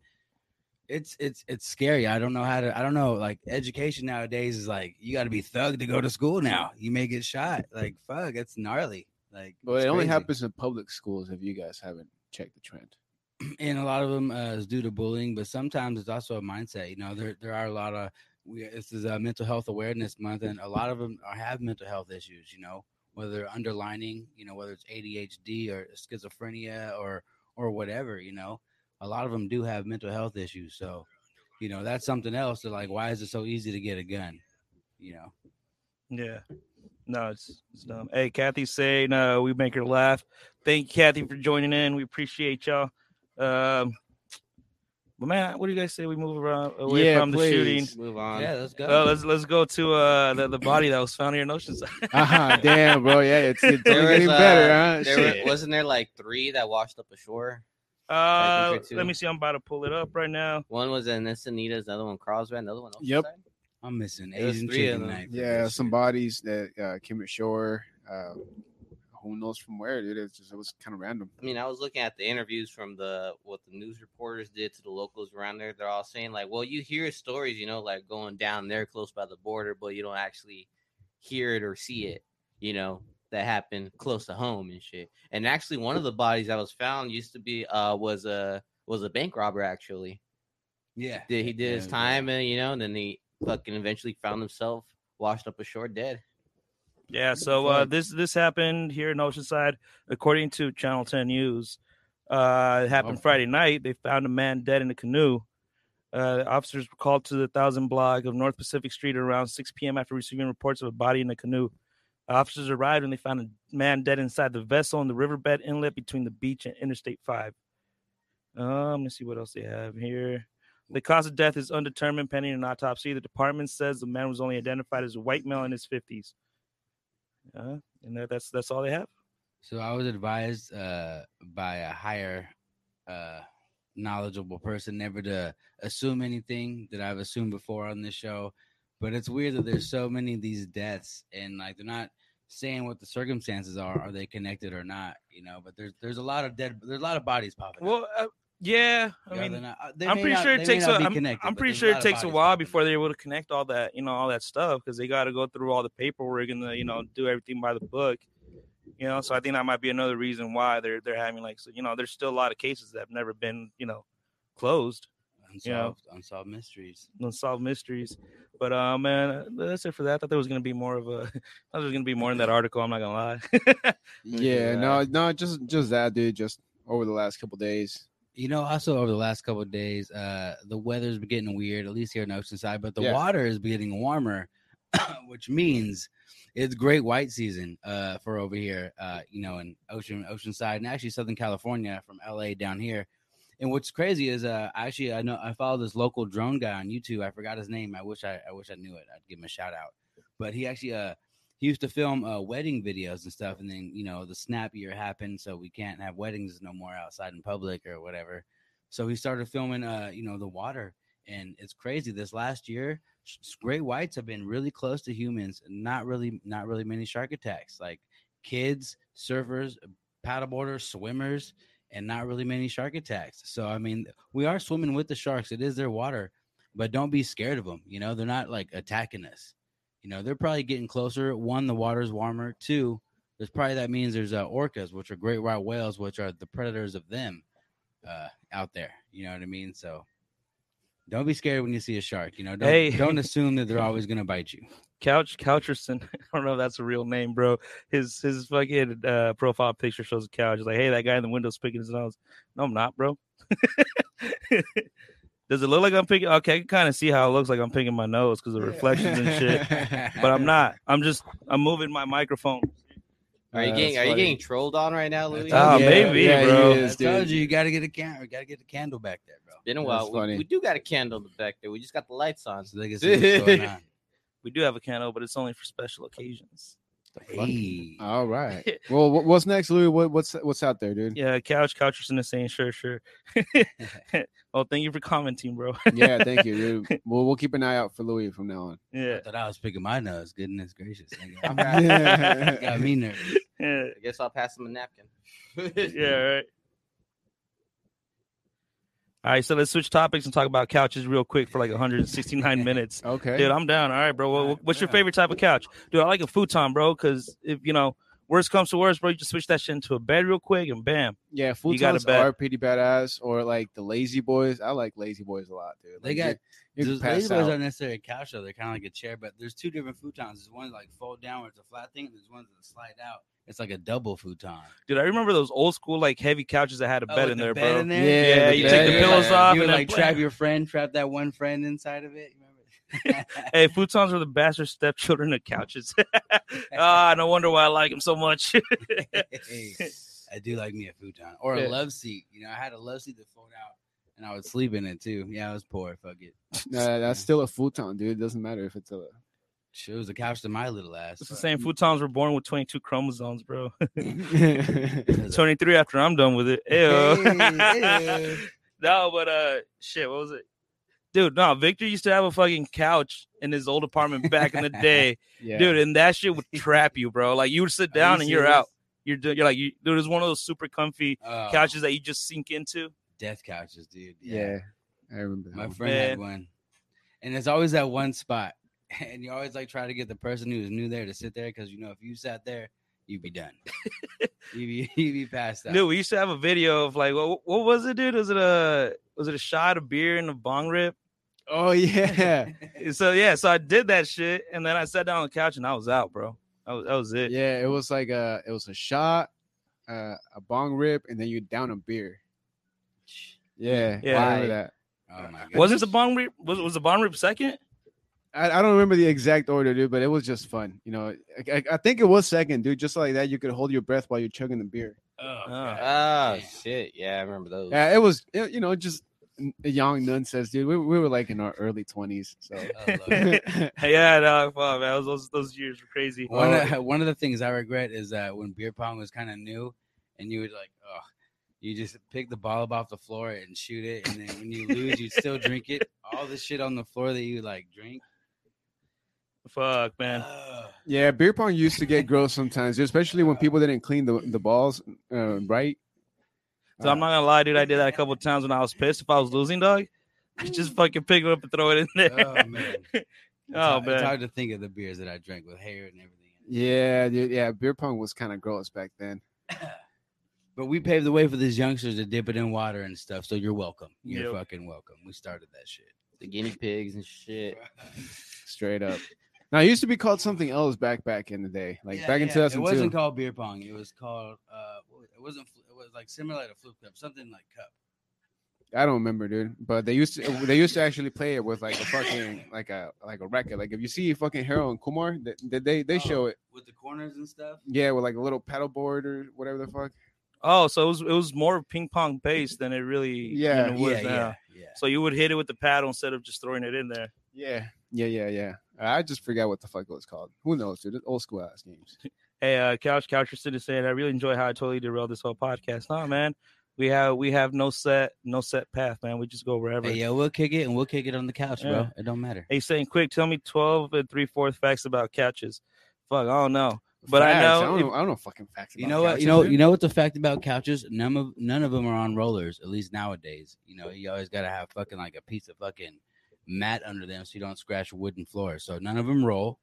S4: it's it's it's scary. I don't know how to. I don't know. Like education nowadays is like you got to be thug to go to school now. You may get shot. Like fuck, it's gnarly. Like
S1: But
S4: it's
S1: it only happens in public schools. If you guys haven't checked the trend, <clears throat>
S4: and a lot of them uh, is due to bullying, but sometimes it's also a mindset. You know, there there are a lot of we. This is a mental health awareness month, and a lot of them are, have mental health issues. You know, whether they're underlining, you know, whether it's ADHD or schizophrenia or or whatever. You know, a lot of them do have mental health issues. So, you know, that's something else. They're like, why is it so easy to get a gun? You know.
S2: Yeah. No, it's it's dumb. Hey, Kathy saying uh we make her laugh. Thank you, Kathy, for joining in. We appreciate y'all. Um but man, what do you guys say we move around away
S1: Yeah,
S2: from the shooting?
S3: Move on.
S4: Yeah, let's go.
S2: Uh, let's let's go to uh the, the body that was found here in Oceanside. <laughs>
S1: uh-huh, damn, bro. Yeah, it's, it's
S3: There was,
S1: getting
S3: uh,
S1: better, huh?
S3: There were, wasn't there like three that washed up ashore?
S2: Uh let me see, I'm about to pull it up right now.
S3: One was in Encinitas, another one Carlsbad, another one.
S1: Yep.
S3: Oceanside?
S4: I'm missing
S3: There
S4: Asian
S3: three of
S4: chicken
S3: them.
S4: night.
S1: yeah, some
S4: shit.
S1: bodies that uh, came ashore. Uh, who knows from where, dude? It's just it was kind of random.
S3: I mean, I was looking at the interviews from the what the news reporters did to the locals around there. They're all saying like, well, you hear stories, you know, like going down there close by the border, but you don't actually hear it or see it, you know, that happened close to home and shit. And actually, one of the bodies that was found used to be uh was a was a bank robber actually.
S4: Yeah,
S3: Did he did
S4: Yeah,
S3: his
S4: yeah.
S3: time and you know, and then he fucking eventually found himself washed up ashore dead.
S2: Yeah, so uh, this this happened here in Oceanside, according to Channel 10 News. Uh, it happened
S1: Oh.
S2: Friday night. They found a man dead in a canoe. Uh, officers were called to the thousand block of North Pacific Street around 6 p.m. after receiving reports of a body in a canoe. Officers arrived and they found a man dead inside the vessel in the riverbed inlet between the beach and Interstate 5. Um, let's see what else they have here. The cause of death is undetermined pending an autopsy. The department says the man was only identified as a white male in his fifties. Uh, and that, that's that's all they have.
S4: So I was advised uh, by a higher uh, knowledgeable person never to assume anything that I've assumed before on this show. But it's weird that there's so many of these deaths and like they're not saying what the circumstances are. Are they connected or not? You know, but there's there's a lot of dead there's a lot of bodies popping. up.
S2: Well, uh, yeah, I
S4: Yeah,
S2: mean,
S4: not- uh,
S2: I'm pretty
S4: not-
S2: sure it takes a. I'm, I'm pretty sure it takes a while
S4: popping
S2: before they're able to connect all that, you know, all that stuff because they got to go through all the paperwork and the, you know, do everything by the book. You know, so I think that might be another reason why they're they're having like, so, you know, there's still a lot of cases that have never been, you know, closed,
S4: unsolved unsolved mysteries.
S2: unsolved mysteries. But uh, man, that's it for that. I thought there was gonna be more of a. <laughs> I thought there was gonna be more in that article. I'm not gonna lie. <laughs>
S1: Yeah, no, no, just just that, dude. Just over the last couple days.
S4: You know, also over the last couple of days, uh, the weather's been getting weird, at least here in Oceanside, but the
S1: Yeah.
S4: water is getting warmer, <coughs> which means it's great white season uh, for over here, uh, you know, in Ocean Oceanside and actually Southern California from LA down here. And what's crazy is uh, actually I know I follow this local drone guy on YouTube. I forgot his name. I wish I, I wish I knew it. I'd give him a shout out. But he actually uh he used to film uh, wedding videos and stuff, and then you know the snap year happened, so we can't have weddings no more outside in public or whatever. So he started filming, uh, you know, the water, and it's crazy. This last year, great whites have been really close to humans, not really, not really many shark attacks. Like kids, surfers, paddleboarders, swimmers, and not really many shark attacks. So I mean, we are swimming with the sharks. It is their water, but don't be scared of them. You know, they're not like attacking us. You know, they're probably getting closer. One, the water's warmer. Two, there's probably that means there's uh, orcas, which are great white whales, which are the predators of them uh, out there. You know what I mean? So don't be scared when you see a shark. You know, don't,
S2: Hey.
S4: don't <laughs> assume that they're always going to bite you.
S2: Couch Coucherson. <laughs> I don't know if that's a real name, bro. His his fucking uh, profile picture shows a couch. It's like, hey, that guy in the window's picking his nose. No, I'm not, bro. <laughs> Does it look like I'm picking? Okay, I can kind of see how it looks like I'm picking my nose because of reflections and shit. But I'm not. I'm just I'm moving my microphone.
S3: Are you
S1: Uh,
S3: getting
S1: that's
S3: Are you getting trolled on right now, Louis?
S2: Oh,
S1: Yeah,
S2: maybe,
S1: yeah,
S2: bro.
S1: is,
S4: I told you, you got to get a camera, got to get a candle back there, bro.
S3: Been a
S1: That's
S3: while. We,
S1: funny.
S3: we do got a candle in back there. We just got the lights on.
S4: So they can see what's going <laughs> on.
S2: We do have a candle, but it's only for special occasions.
S4: Hey.
S1: All right. <laughs> Well, what's next, Louis? What, what's what's out there, dude?
S2: Yeah, Couch Coucherson is same. sure, sure. <laughs> <laughs> well, thank you for commenting, bro.
S1: Yeah, thank you, dude. We'll we'll keep an eye out for Louis from now on.
S2: yeah,
S4: I thought I was picking my nose. Goodness gracious. nigga.
S1: Yeah.
S4: got me nervous.
S2: yeah,
S3: I guess I'll pass him a napkin.
S2: yeah, right. All right, so let's switch topics and talk about couches real quick for like 169 <laughs> minutes.
S1: Okay.
S2: Dude, I'm down. All right, bro. What-
S4: Alright,
S2: What's your favorite type of couch? Dude, I like a futon, bro, because if you know worst comes to worst, bro, you just switch that shit into a bed real quick and bam.
S1: yeah,
S2: You got a
S1: futons are pretty badass. Or like the lazy boys. I like lazy boys a lot, dude.
S4: They
S1: Like,
S4: got-
S1: you, you can
S4: Those
S1: pass
S4: lazy boys
S1: out.
S4: aren't necessarily a couch though. They're kind of like a chair, but there's two different futons. There's one like fold down where it's a flat thing, and there's one that slide out. It's like a double futon.
S2: Dude, I remember those old school like heavy couches that had a
S4: Oh,
S2: bed in
S4: the
S2: there,
S4: bed
S2: bro.
S4: in there?
S1: Yeah,
S2: Yeah,
S1: the
S2: you
S1: bed,
S2: take the
S1: yeah.
S2: pillows off
S4: You
S2: and
S4: would
S2: then
S4: like trap <laughs> your friend, trap that one friend inside of it. Remember?
S2: Hey, futons are the bastard stepchildren of couches. <laughs> ah, no wonder why I like them so much. <laughs>
S4: Hey, I do like me a futon or
S2: Yeah.
S4: a love seat. You know, I had a love seat that fold out, and I would sleep in it too. Yeah, I was poor. Fuck it. <laughs>
S1: Nah, that's still a futon, dude. It doesn't matter if it's a.
S4: Shit, it was a couch to my little ass.
S2: it's the same. Futons were born with 22 chromosomes, bro. <laughs> <laughs> 23 after I'm done with it. Ew.
S4: Hey, ew.
S2: no, but uh, shit, what was it? Dude, no, Victor used to have a fucking couch in his old apartment back in the day, dude, and that shit would trap you, bro. Like you would sit
S4: Are you
S2: down and you're out. You're you're like you, dude. It's one of those super comfy
S4: Oh,
S2: couches that you just sink into.
S4: Death couches, dude.
S1: yeah, I remember.
S4: My
S1: one.
S4: friend had one, and it's always that one spot, <laughs> and you always like try to get the person who's new there to sit there because you know if you sat there, you'd be done. <laughs> you'd be <laughs> you'd be passed out.
S2: Dude, we used to have a video of like what, what was it, dude? Was it a was it a shot of beer and a bong rip?
S1: Oh yeah,
S2: So yeah, so I did that shit, and then I sat down on the couch and I was out, bro. That was, that was it.
S1: yeah. It was like a it was a shot, uh, a bong rip, and then you down a beer. Yeah,
S2: Yeah.
S1: I remember that.
S4: oh uh, my god.
S2: Was it the bong rip? Was was the bong rip second?
S1: I, I don't remember the exact order, dude, but it was just fun. You know, I, I, I think it was second, dude. Just like that, you could hold your breath while you're chugging the beer.
S4: Oh,
S3: Oh
S4: ah,
S3: shit! Yeah, I remember those.
S1: Yeah, it was it- you know just a young nun says, dude. We, we were like in our early twenties, so.
S4: Oh, <laughs>
S2: yeah, no, fuck, man. Those, those those years were crazy.
S4: One of, <laughs> one of the things I regret is that when beer pong was kind of new, and you would like, oh, you just pick the ball up off the floor and shoot it, and then when you lose, you still drink it. <laughs> All the shit on the floor that you like drink.
S2: Fuck, man.
S4: Ugh.
S1: Yeah, beer pong used to get gross sometimes, especially when people didn't clean the, the balls uh, right.
S2: So I'm not gonna lie, dude. I did that a couple times when I was pissed. If I was losing, dog, <laughs> I just fucking pick it up and throw it in there.
S4: Oh man. <laughs> It's
S2: Oh,
S4: hard,
S2: man.
S4: it's hard to think of the beers that I drank with hair and everything.
S1: Yeah, dude, yeah, beer pong was kind of gross back then.
S4: But we paved the way for these youngsters to dip it in water and stuff. So you're welcome. You're
S2: Yep.
S4: fucking welcome. We started that shit.
S3: the guinea pigs and shit. <laughs>
S1: Straight up. Now it used to be called something else back back in the day, like
S4: Yeah,
S1: back in
S4: yeah.
S1: 2002.
S4: It wasn't called beer pong. It was called. uh It wasn't. It was like similar to flip cup, something like cup.
S1: I don't remember, dude. But they used to <laughs> they used to actually play it with like a fucking like a like a record. Like if you see fucking Harold and Kumar, they they, they, they
S4: Oh.
S1: show it.
S4: with the corners and stuff.
S1: Yeah, with like a little paddle board or whatever the fuck.
S2: Oh, so it was it was more ping pong based than it really
S1: Yeah,
S2: you know, was
S4: yeah,
S2: now.
S4: yeah, yeah.
S2: So you would hit it with the paddle instead of just throwing it in there.
S1: Yeah, yeah, yeah, yeah. I just forgot what the fuck it was called. Who knows, dude? Old school ass games. <laughs>
S2: Hey, uh, Couch Coucherson is saying I really enjoy how I totally derailed this whole podcast. Nah, man, we have we have no set no set path, man. We just go wherever.
S4: Hey, yeah, we'll kick it and we'll kick it on the couch,
S2: Yeah.
S4: bro. It don't matter.
S2: He's saying, quick, tell me twelve and three fourth facts about couches. Fuck, I don't know, but I know.
S1: I don't,
S2: if-
S1: know, I don't know fucking facts.
S4: You know what? You know.
S1: dude.
S4: You know what the fact about couches? None of none of them are on rollers. At least nowadays. You know, you always gotta have fucking like a piece of fucking mat under them so you don't scratch wooden floor. So none of them roll.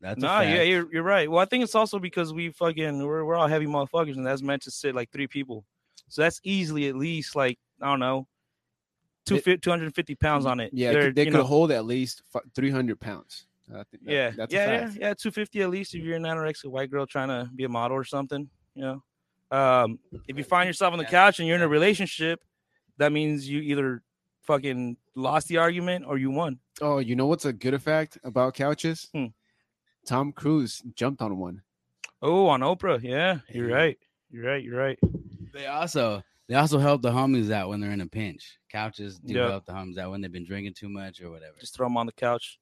S4: That's a
S2: Nah, yeah, you're you're right. Well, I think it's also because we fucking we're we're all heavy motherfuckers, and that's meant to sit like three people. So that's easily at least like I don't know, two
S1: It-
S2: two hundred fifty pounds on it.
S1: Yeah,
S2: They're,
S1: they could
S2: know,
S1: hold at least three hundred pounds. I think that-
S2: yeah,
S1: that's
S2: yeah,
S1: a
S2: yeah,
S1: fact.
S2: yeah, two fifty at least if you're an anorexic white girl trying to be a model or something. You know, um, if you find yourself on the couch and you're in a relationship, that means you either fucking lost the argument or you won.
S1: Oh, you know what's a good effect about couches?
S2: Hmm.
S1: Tom Cruise jumped on one.
S2: Oh, on Oprah, yeah, you're
S4: Hey.
S2: right, you're right, you're right.
S4: They also they also help the homies out when they're in a pinch. Couches do
S2: Yeah.
S4: help the homies out when they've been drinking too much or whatever.
S2: Just throw them on the couch.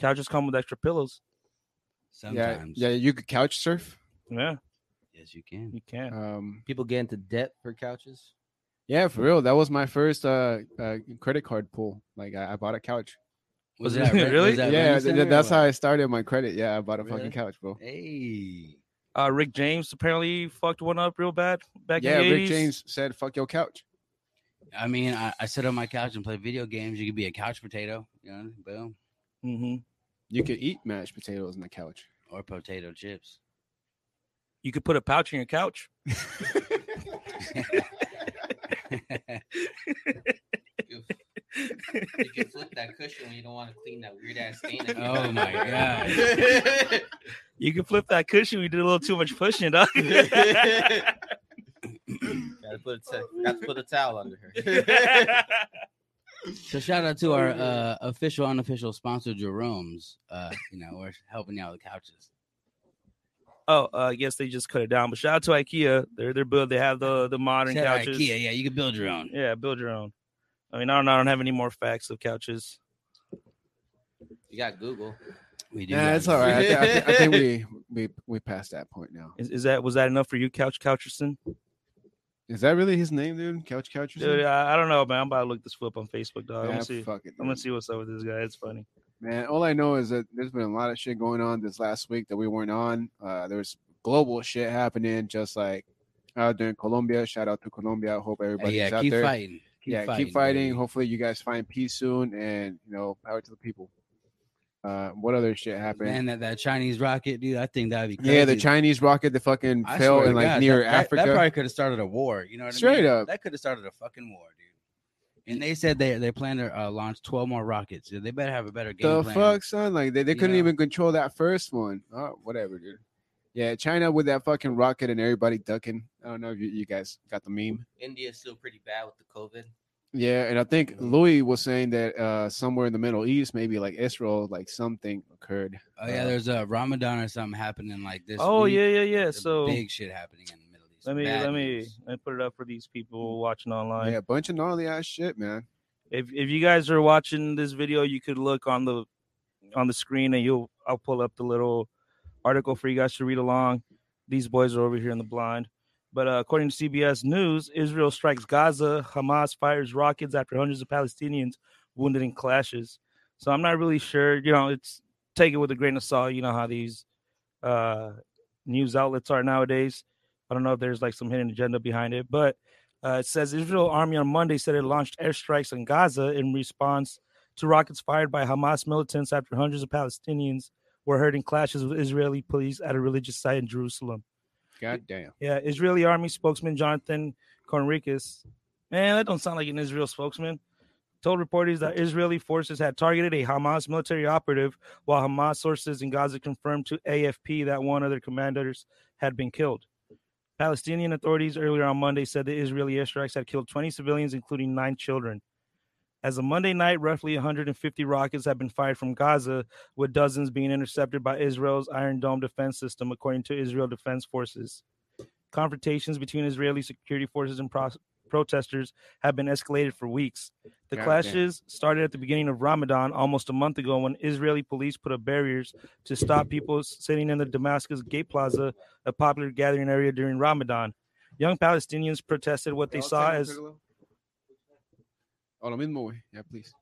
S2: Couches come with extra pillows.
S4: Sometimes,
S1: Yeah, yeah, you could couch surf.
S2: Yeah,
S4: yes, you can.
S2: you can.
S1: Um,
S3: People get into debt for couches.
S1: yeah, for real. That was my first uh, uh credit card pull. Like I, I bought a couch.
S4: Was
S2: it
S4: that re-
S2: really?
S4: was that
S1: yeah,
S4: Rent
S1: th- that's how I started my credit. Yeah, I bought a
S4: Really?
S1: fucking couch, bro.
S4: Hey,
S2: Uh, Rick James apparently fucked one up real bad back
S1: Yeah,
S2: in the 80s.
S1: Rick James said, "Fuck your couch."
S4: I mean, I, I sit on my couch and play video games. You could be a couch potato, you know, boom,
S2: hmm
S1: You could eat mashed potatoes on the couch.
S4: or potato chips.
S2: You could put a pouch in your couch. <laughs>
S3: You can flip that cushion when you don't want to clean that weird ass stain.
S4: Oh my god! <laughs>
S2: You can flip that cushion. We did a little too much pushing, dog. <laughs>
S3: Gotta put a t- got to put a towel under her.
S4: So shout out to our uh, official, unofficial sponsor, Jerome's. Uh, you know, we're helping you out with couches.
S2: oh, uh, I guess they just cut it down. But shout out to IKEA. They're they're build. They have the the modern
S4: Shout
S2: couches.
S4: IKEA, yeah, you can build your own.
S2: Yeah, build your own. I mean, I don't, I don't have any more facts of couches.
S3: You got Google.
S4: We do.
S1: Yeah, it's all right. I,
S4: it.
S1: I, thi- I think we we we passed that point now.
S2: Is, is that was that enough for you, Couch Coucherson?
S1: Is that really his name, dude? Couch couch. or
S2: Dude,
S1: something?
S2: I, I don't know, man. I'm about to look this flip on Facebook, dog. I'm gonna see.
S1: fuck it.
S2: I'm gonna see what's up with this guy. It's funny.
S1: Man, all I know is that there's been a lot of shit going on this last week that we weren't on. Uh, there's global shit happening, just like out there in Colombia. Shout out to Colombia. I hope
S4: Hey,
S1: everybody's
S4: yeah,
S1: out
S4: keep
S1: there.
S4: fighting. Keep
S1: yeah,
S4: fighting,
S1: keep fighting.
S4: baby.
S1: Hopefully, you guys find peace soon, and you know, power to the people. Uh, what other shit happened?
S4: Man, that, that Chinese rocket, dude, I think that'd be crazy.
S1: yeah, the Chinese rocket, the fucking
S4: I
S1: fell in like
S4: God,
S1: near
S4: that, that-
S1: Africa.
S4: That, probably could have started a war. You know what I
S1: Straight up.
S4: That could have started a fucking war, dude. And they said they they plan to uh, launch 12 more rockets. They better have a better game
S1: the
S4: plan.
S1: fuck, son? Like they, they couldn't
S4: know?
S1: even control that first one. Oh, whatever, dude. Yeah, China with that fucking rocket and everybody ducking. I don't know if you, you guys got the meme.
S3: India's still pretty bad with the COVID.
S1: Yeah, and I think Louis was saying that uh somewhere in the Middle East, maybe like Israel, like something occurred.
S4: Oh yeah,
S1: Uh,
S4: there's a Ramadan or something happening like this.
S2: Oh
S4: week.
S2: yeah, yeah, yeah.
S4: There's
S2: So
S4: big shit happening in the Middle East.
S2: Let me
S4: Bad
S2: let me
S4: news.
S2: let me put it up for these people watching online.
S1: Yeah, a bunch of gnarly ass shit, man.
S2: If if you guys are watching this video, you could look on the on the screen and you'll I'll pull up the little article for you guys to read along. These boys are over here in the blind. But uh, according to CBS News, Israel strikes Gaza. Hamas fires rockets after hundreds of Palestinians wounded in clashes. So I'm not really sure. You know, it's take it with a grain of salt. You know how these uh, news outlets are nowadays. I don't know if there's like some hidden agenda behind it, but uh, it says Israel army on Monday said it launched airstrikes on Gaza in response to rockets fired by Hamas militants after hundreds of Palestinians were hurt in clashes with Israeli police at a religious site in Jerusalem.
S1: God damn.
S2: Yeah, Israeli army spokesman Jonathan Conricus. Man, that don't sound like an Israel spokesman. Told reporters that Israeli forces had targeted a Hamas military operative, while Hamas sources in Gaza confirmed to AFP that one of their commanders had been killed. Palestinian authorities earlier on Monday said the Israeli airstrikes had killed 20 civilians, including nine children. As of Monday night, roughly 150 rockets have been fired from Gaza, with dozens being intercepted by Israel's Iron Dome defense system, according to Israel Defense Forces. Confrontations between Israeli security forces and pro- protesters have been escalated for weeks. The
S1: Goddamn.
S2: clashes started at the beginning of Ramadan almost a month ago when Israeli police put up barriers to stop people sitting in the Damascus Gate Plaza, a popular gathering area during Ramadan. Young Palestinians protested what they saw as
S1: Oh, lo mismo, güey. Yeah, please.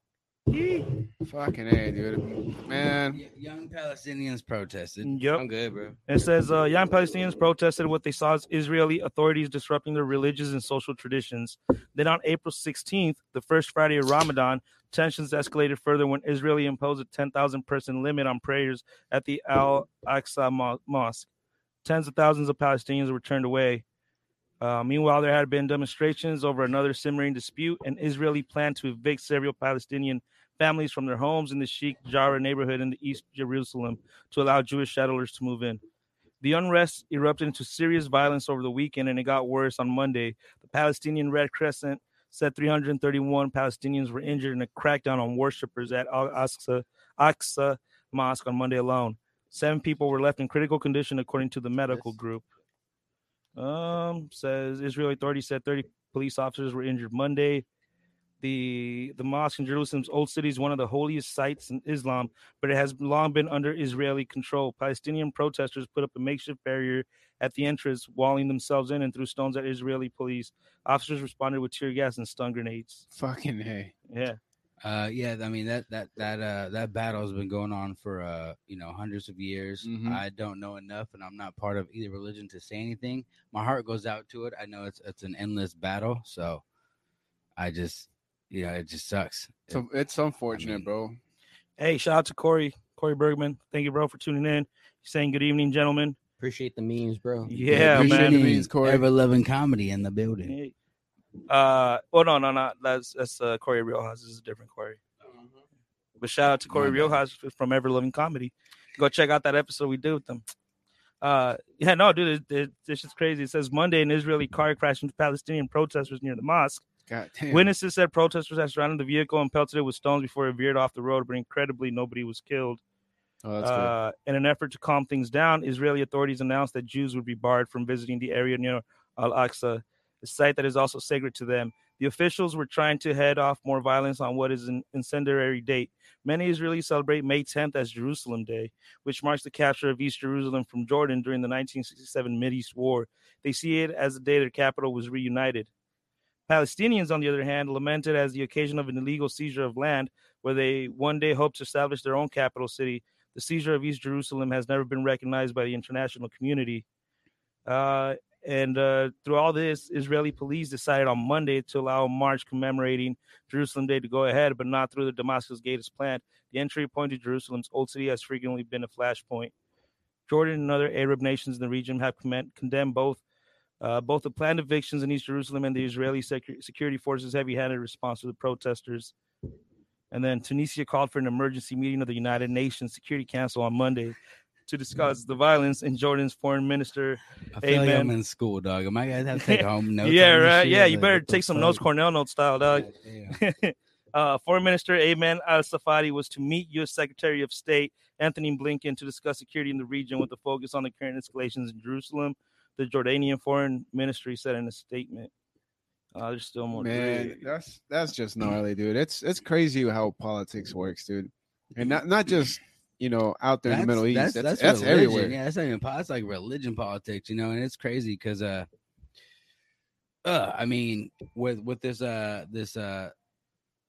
S1: Fucking A, dude. Man.
S4: Young Palestinians protested.
S2: Yep.
S3: I'm good, bro.
S2: It says uh, young Palestinians protested what they saw as Israeli authorities disrupting their religious and social traditions. Then on April 16th, the first Friday of Ramadan, tensions escalated further when Israeli imposed a 10,000 person limit on prayers at the Al Aqsa Mosque. Tens of thousands of Palestinians were turned away. Uh, meanwhile, there had been demonstrations over another simmering dispute, and Israeli planned to evict several Palestinian families from their homes in the Sheikh Jarrah neighborhood in the East Jerusalem to allow Jewish settlers to move in. The unrest erupted into serious violence over the weekend and it got worse on Monday. The Palestinian Red Crescent said 331 Palestinians were injured in a crackdown on worshippers at Al Aqsa, Aqsa Mosque on Monday alone. Seven people were left in critical condition, according to the medical group. Um, says Israeli authorities said 30 police officers were injured Monday. The the mosque in Jerusalem's old city is one of the holiest sites in Islam, but it has long been under Israeli control. Palestinian protesters put up a makeshift barrier at the entrance, walling themselves in and threw stones at Israeli police. Officers responded with tear gas and stun grenades.
S1: Fucking A.
S2: Yeah,
S4: Uh, yeah, I mean that that that uh that battle has been going on for uh you know hundreds of years.
S1: Mhm.
S4: I don't know enough, and I'm not part of either religion to say anything. My heart goes out to it. I know it's it's an endless battle, so I just you know it just sucks.
S1: So it's unfortunate,
S4: mean-
S1: bro.
S2: Hey, shout out to Corey, Corey Bergman. Thank you, bro, for tuning in. Saying good evening, gentlemen.
S3: Appreciate the memes, bro.
S2: Yeah,
S1: appreciate
S2: man.
S1: the means, Corey.
S4: Ever loving comedy in the building.
S2: Hey. Uh, oh no, no, no. That's that's uh, Corey Riojas. This is a different Corey. But shout out to Corey
S4: bad.
S2: Riojas from Ever Loving Comedy. Go check out that episode we did with them. Uh, yeah, no, dude, it, it, this is crazy. It says Monday an Israeli car crashed into Palestinian protesters near the mosque.
S1: God damn.
S2: Witnesses said protesters had surrounded the vehicle and pelted it with stones before it veered off the road, but incredibly, nobody was killed.
S1: Oh, that's good.
S2: Uh, in an effort to calm things down, Israeli authorities announced that Jews would be barred from visiting the area near Al Aqsa, a site that is also sacred to them. The officials were trying to head off more violence on what is an incendiary date. Many Israelis celebrate May 10th as Jerusalem Day, which marks the capture of East Jerusalem from Jordan during the 1967 Mideast War. They see it as the day their capital was reunited. Palestinians, on the other hand, lamented as the occasion of an illegal seizure of land where they one day hope to establish their own capital city. The seizure of East Jerusalem has never been recognized by the international community. Uh, and uh, through all this, Israeli police decided on Monday to allow a march commemorating Jerusalem Day to go ahead, but not through the Damascus Gate as planned. The entry point to Jerusalem's old city has frequently been a flashpoint. Jordan and other Arab nations in the region have comment- condemned both uh, both the planned evictions in East Jerusalem and the Israeli secu- security forces' heavy-handed response to the protesters. And then Tunisia called for an emergency meeting of the United Nations Security Council on Monday to discuss the violence. And Jordan's foreign minister,
S4: I feel like I'm
S2: Amen.
S4: in school, dog. Am I gonna have to take <laughs> home notes?
S2: yeah, right, yeah, you better take some notes. Cornell notes style, dog.
S4: Goddamn. <laughs>
S2: uh, Foreign Minister Ayman Al Safadi was to meet U.S. Secretary of State Antony Blinken to discuss security in the region with a focus on the current escalations in Jerusalem. the Jordanian foreign ministry said in a statement. Uh, there's still more.
S1: Man, that's that's just gnarly, dude. It's it's crazy how politics works, dude, and not not just you know out there in the Middle East. That's that's,
S4: religion.
S1: everywhere.
S4: Yeah, that's not even it's like religion politics, you know, and it's crazy because uh, uh, I mean, with with this uh this uh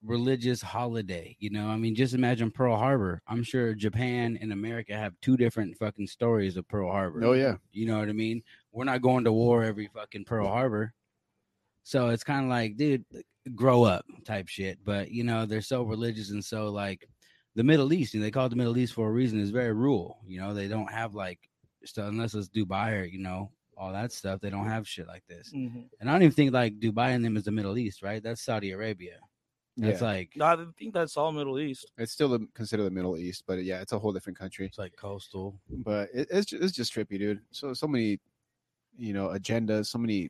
S4: religious holiday, you know, I mean, just imagine Pearl Harbor. I'm sure Japan and America have two different fucking stories of Pearl Harbor.
S1: Oh yeah,
S4: You know what I mean? We're not going to war every fucking Pearl Harbor. So it's kind of like, dude, grow up type shit. But you know, they're so religious and so like the Middle East, and they call it the Middle East for a reason, It's very rural. You know, they don't have like stuff unless it's Dubai or you know, all that stuff. They don't have shit like this.
S2: Mhm.
S4: And I don't even think like Dubai and them is the Middle East, right? That's Saudi Arabia. That's
S1: yeah.
S4: like
S2: No, I think that's all Middle East.
S1: it's still the, considered the Middle East, but yeah, it's a whole different country.
S4: it's like coastal.
S1: But it, it's just, it's just trippy, dude. So so many, you know, agendas, so many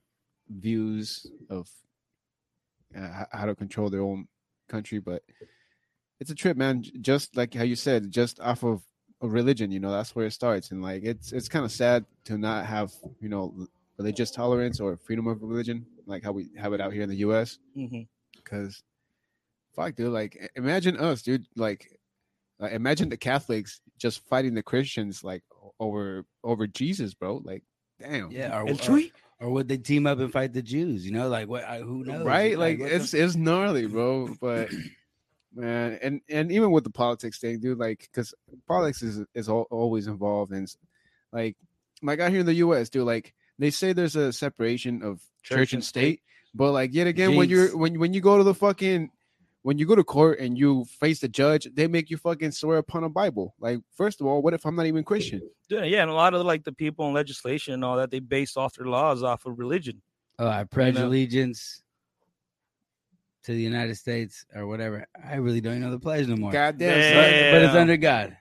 S1: views of uh, how to control their own country, but it's a trip, man. Just like how you said, just off of a religion, you know, that's where it starts, and like it's it's kind of sad to not have you know religious tolerance or freedom of religion like how we have it out here in the U.S. because mm-hmm. fuck dude like imagine us dude like like, imagine the catholics just fighting the christians like over over jesus bro like damn
S4: Yeah, or,
S2: And
S4: or, or would they team up and fight the Jews? You know, like what? I, who knows?
S1: right like
S4: what the
S1: it's it's gnarly bro but <clears throat> man and and even with the politics thing dude like because politics is is al- always involved and like like out here in the us dude like they say there's a separation of church, and state, but like yet again when you're when when you go to the fucking when you go to court and you face the judge they make you fucking swear upon a bible like first of all what if i'm not even christian
S2: Yeah, yeah, and a lot of like the people in legislation and all that, they base off their laws off of religion.
S4: Uh, oh, I pledge
S2: know?
S4: allegiance to the United States or whatever. I really don't know the pledge no more.
S1: god damn
S2: Yeah.
S1: son.
S4: But it's under God,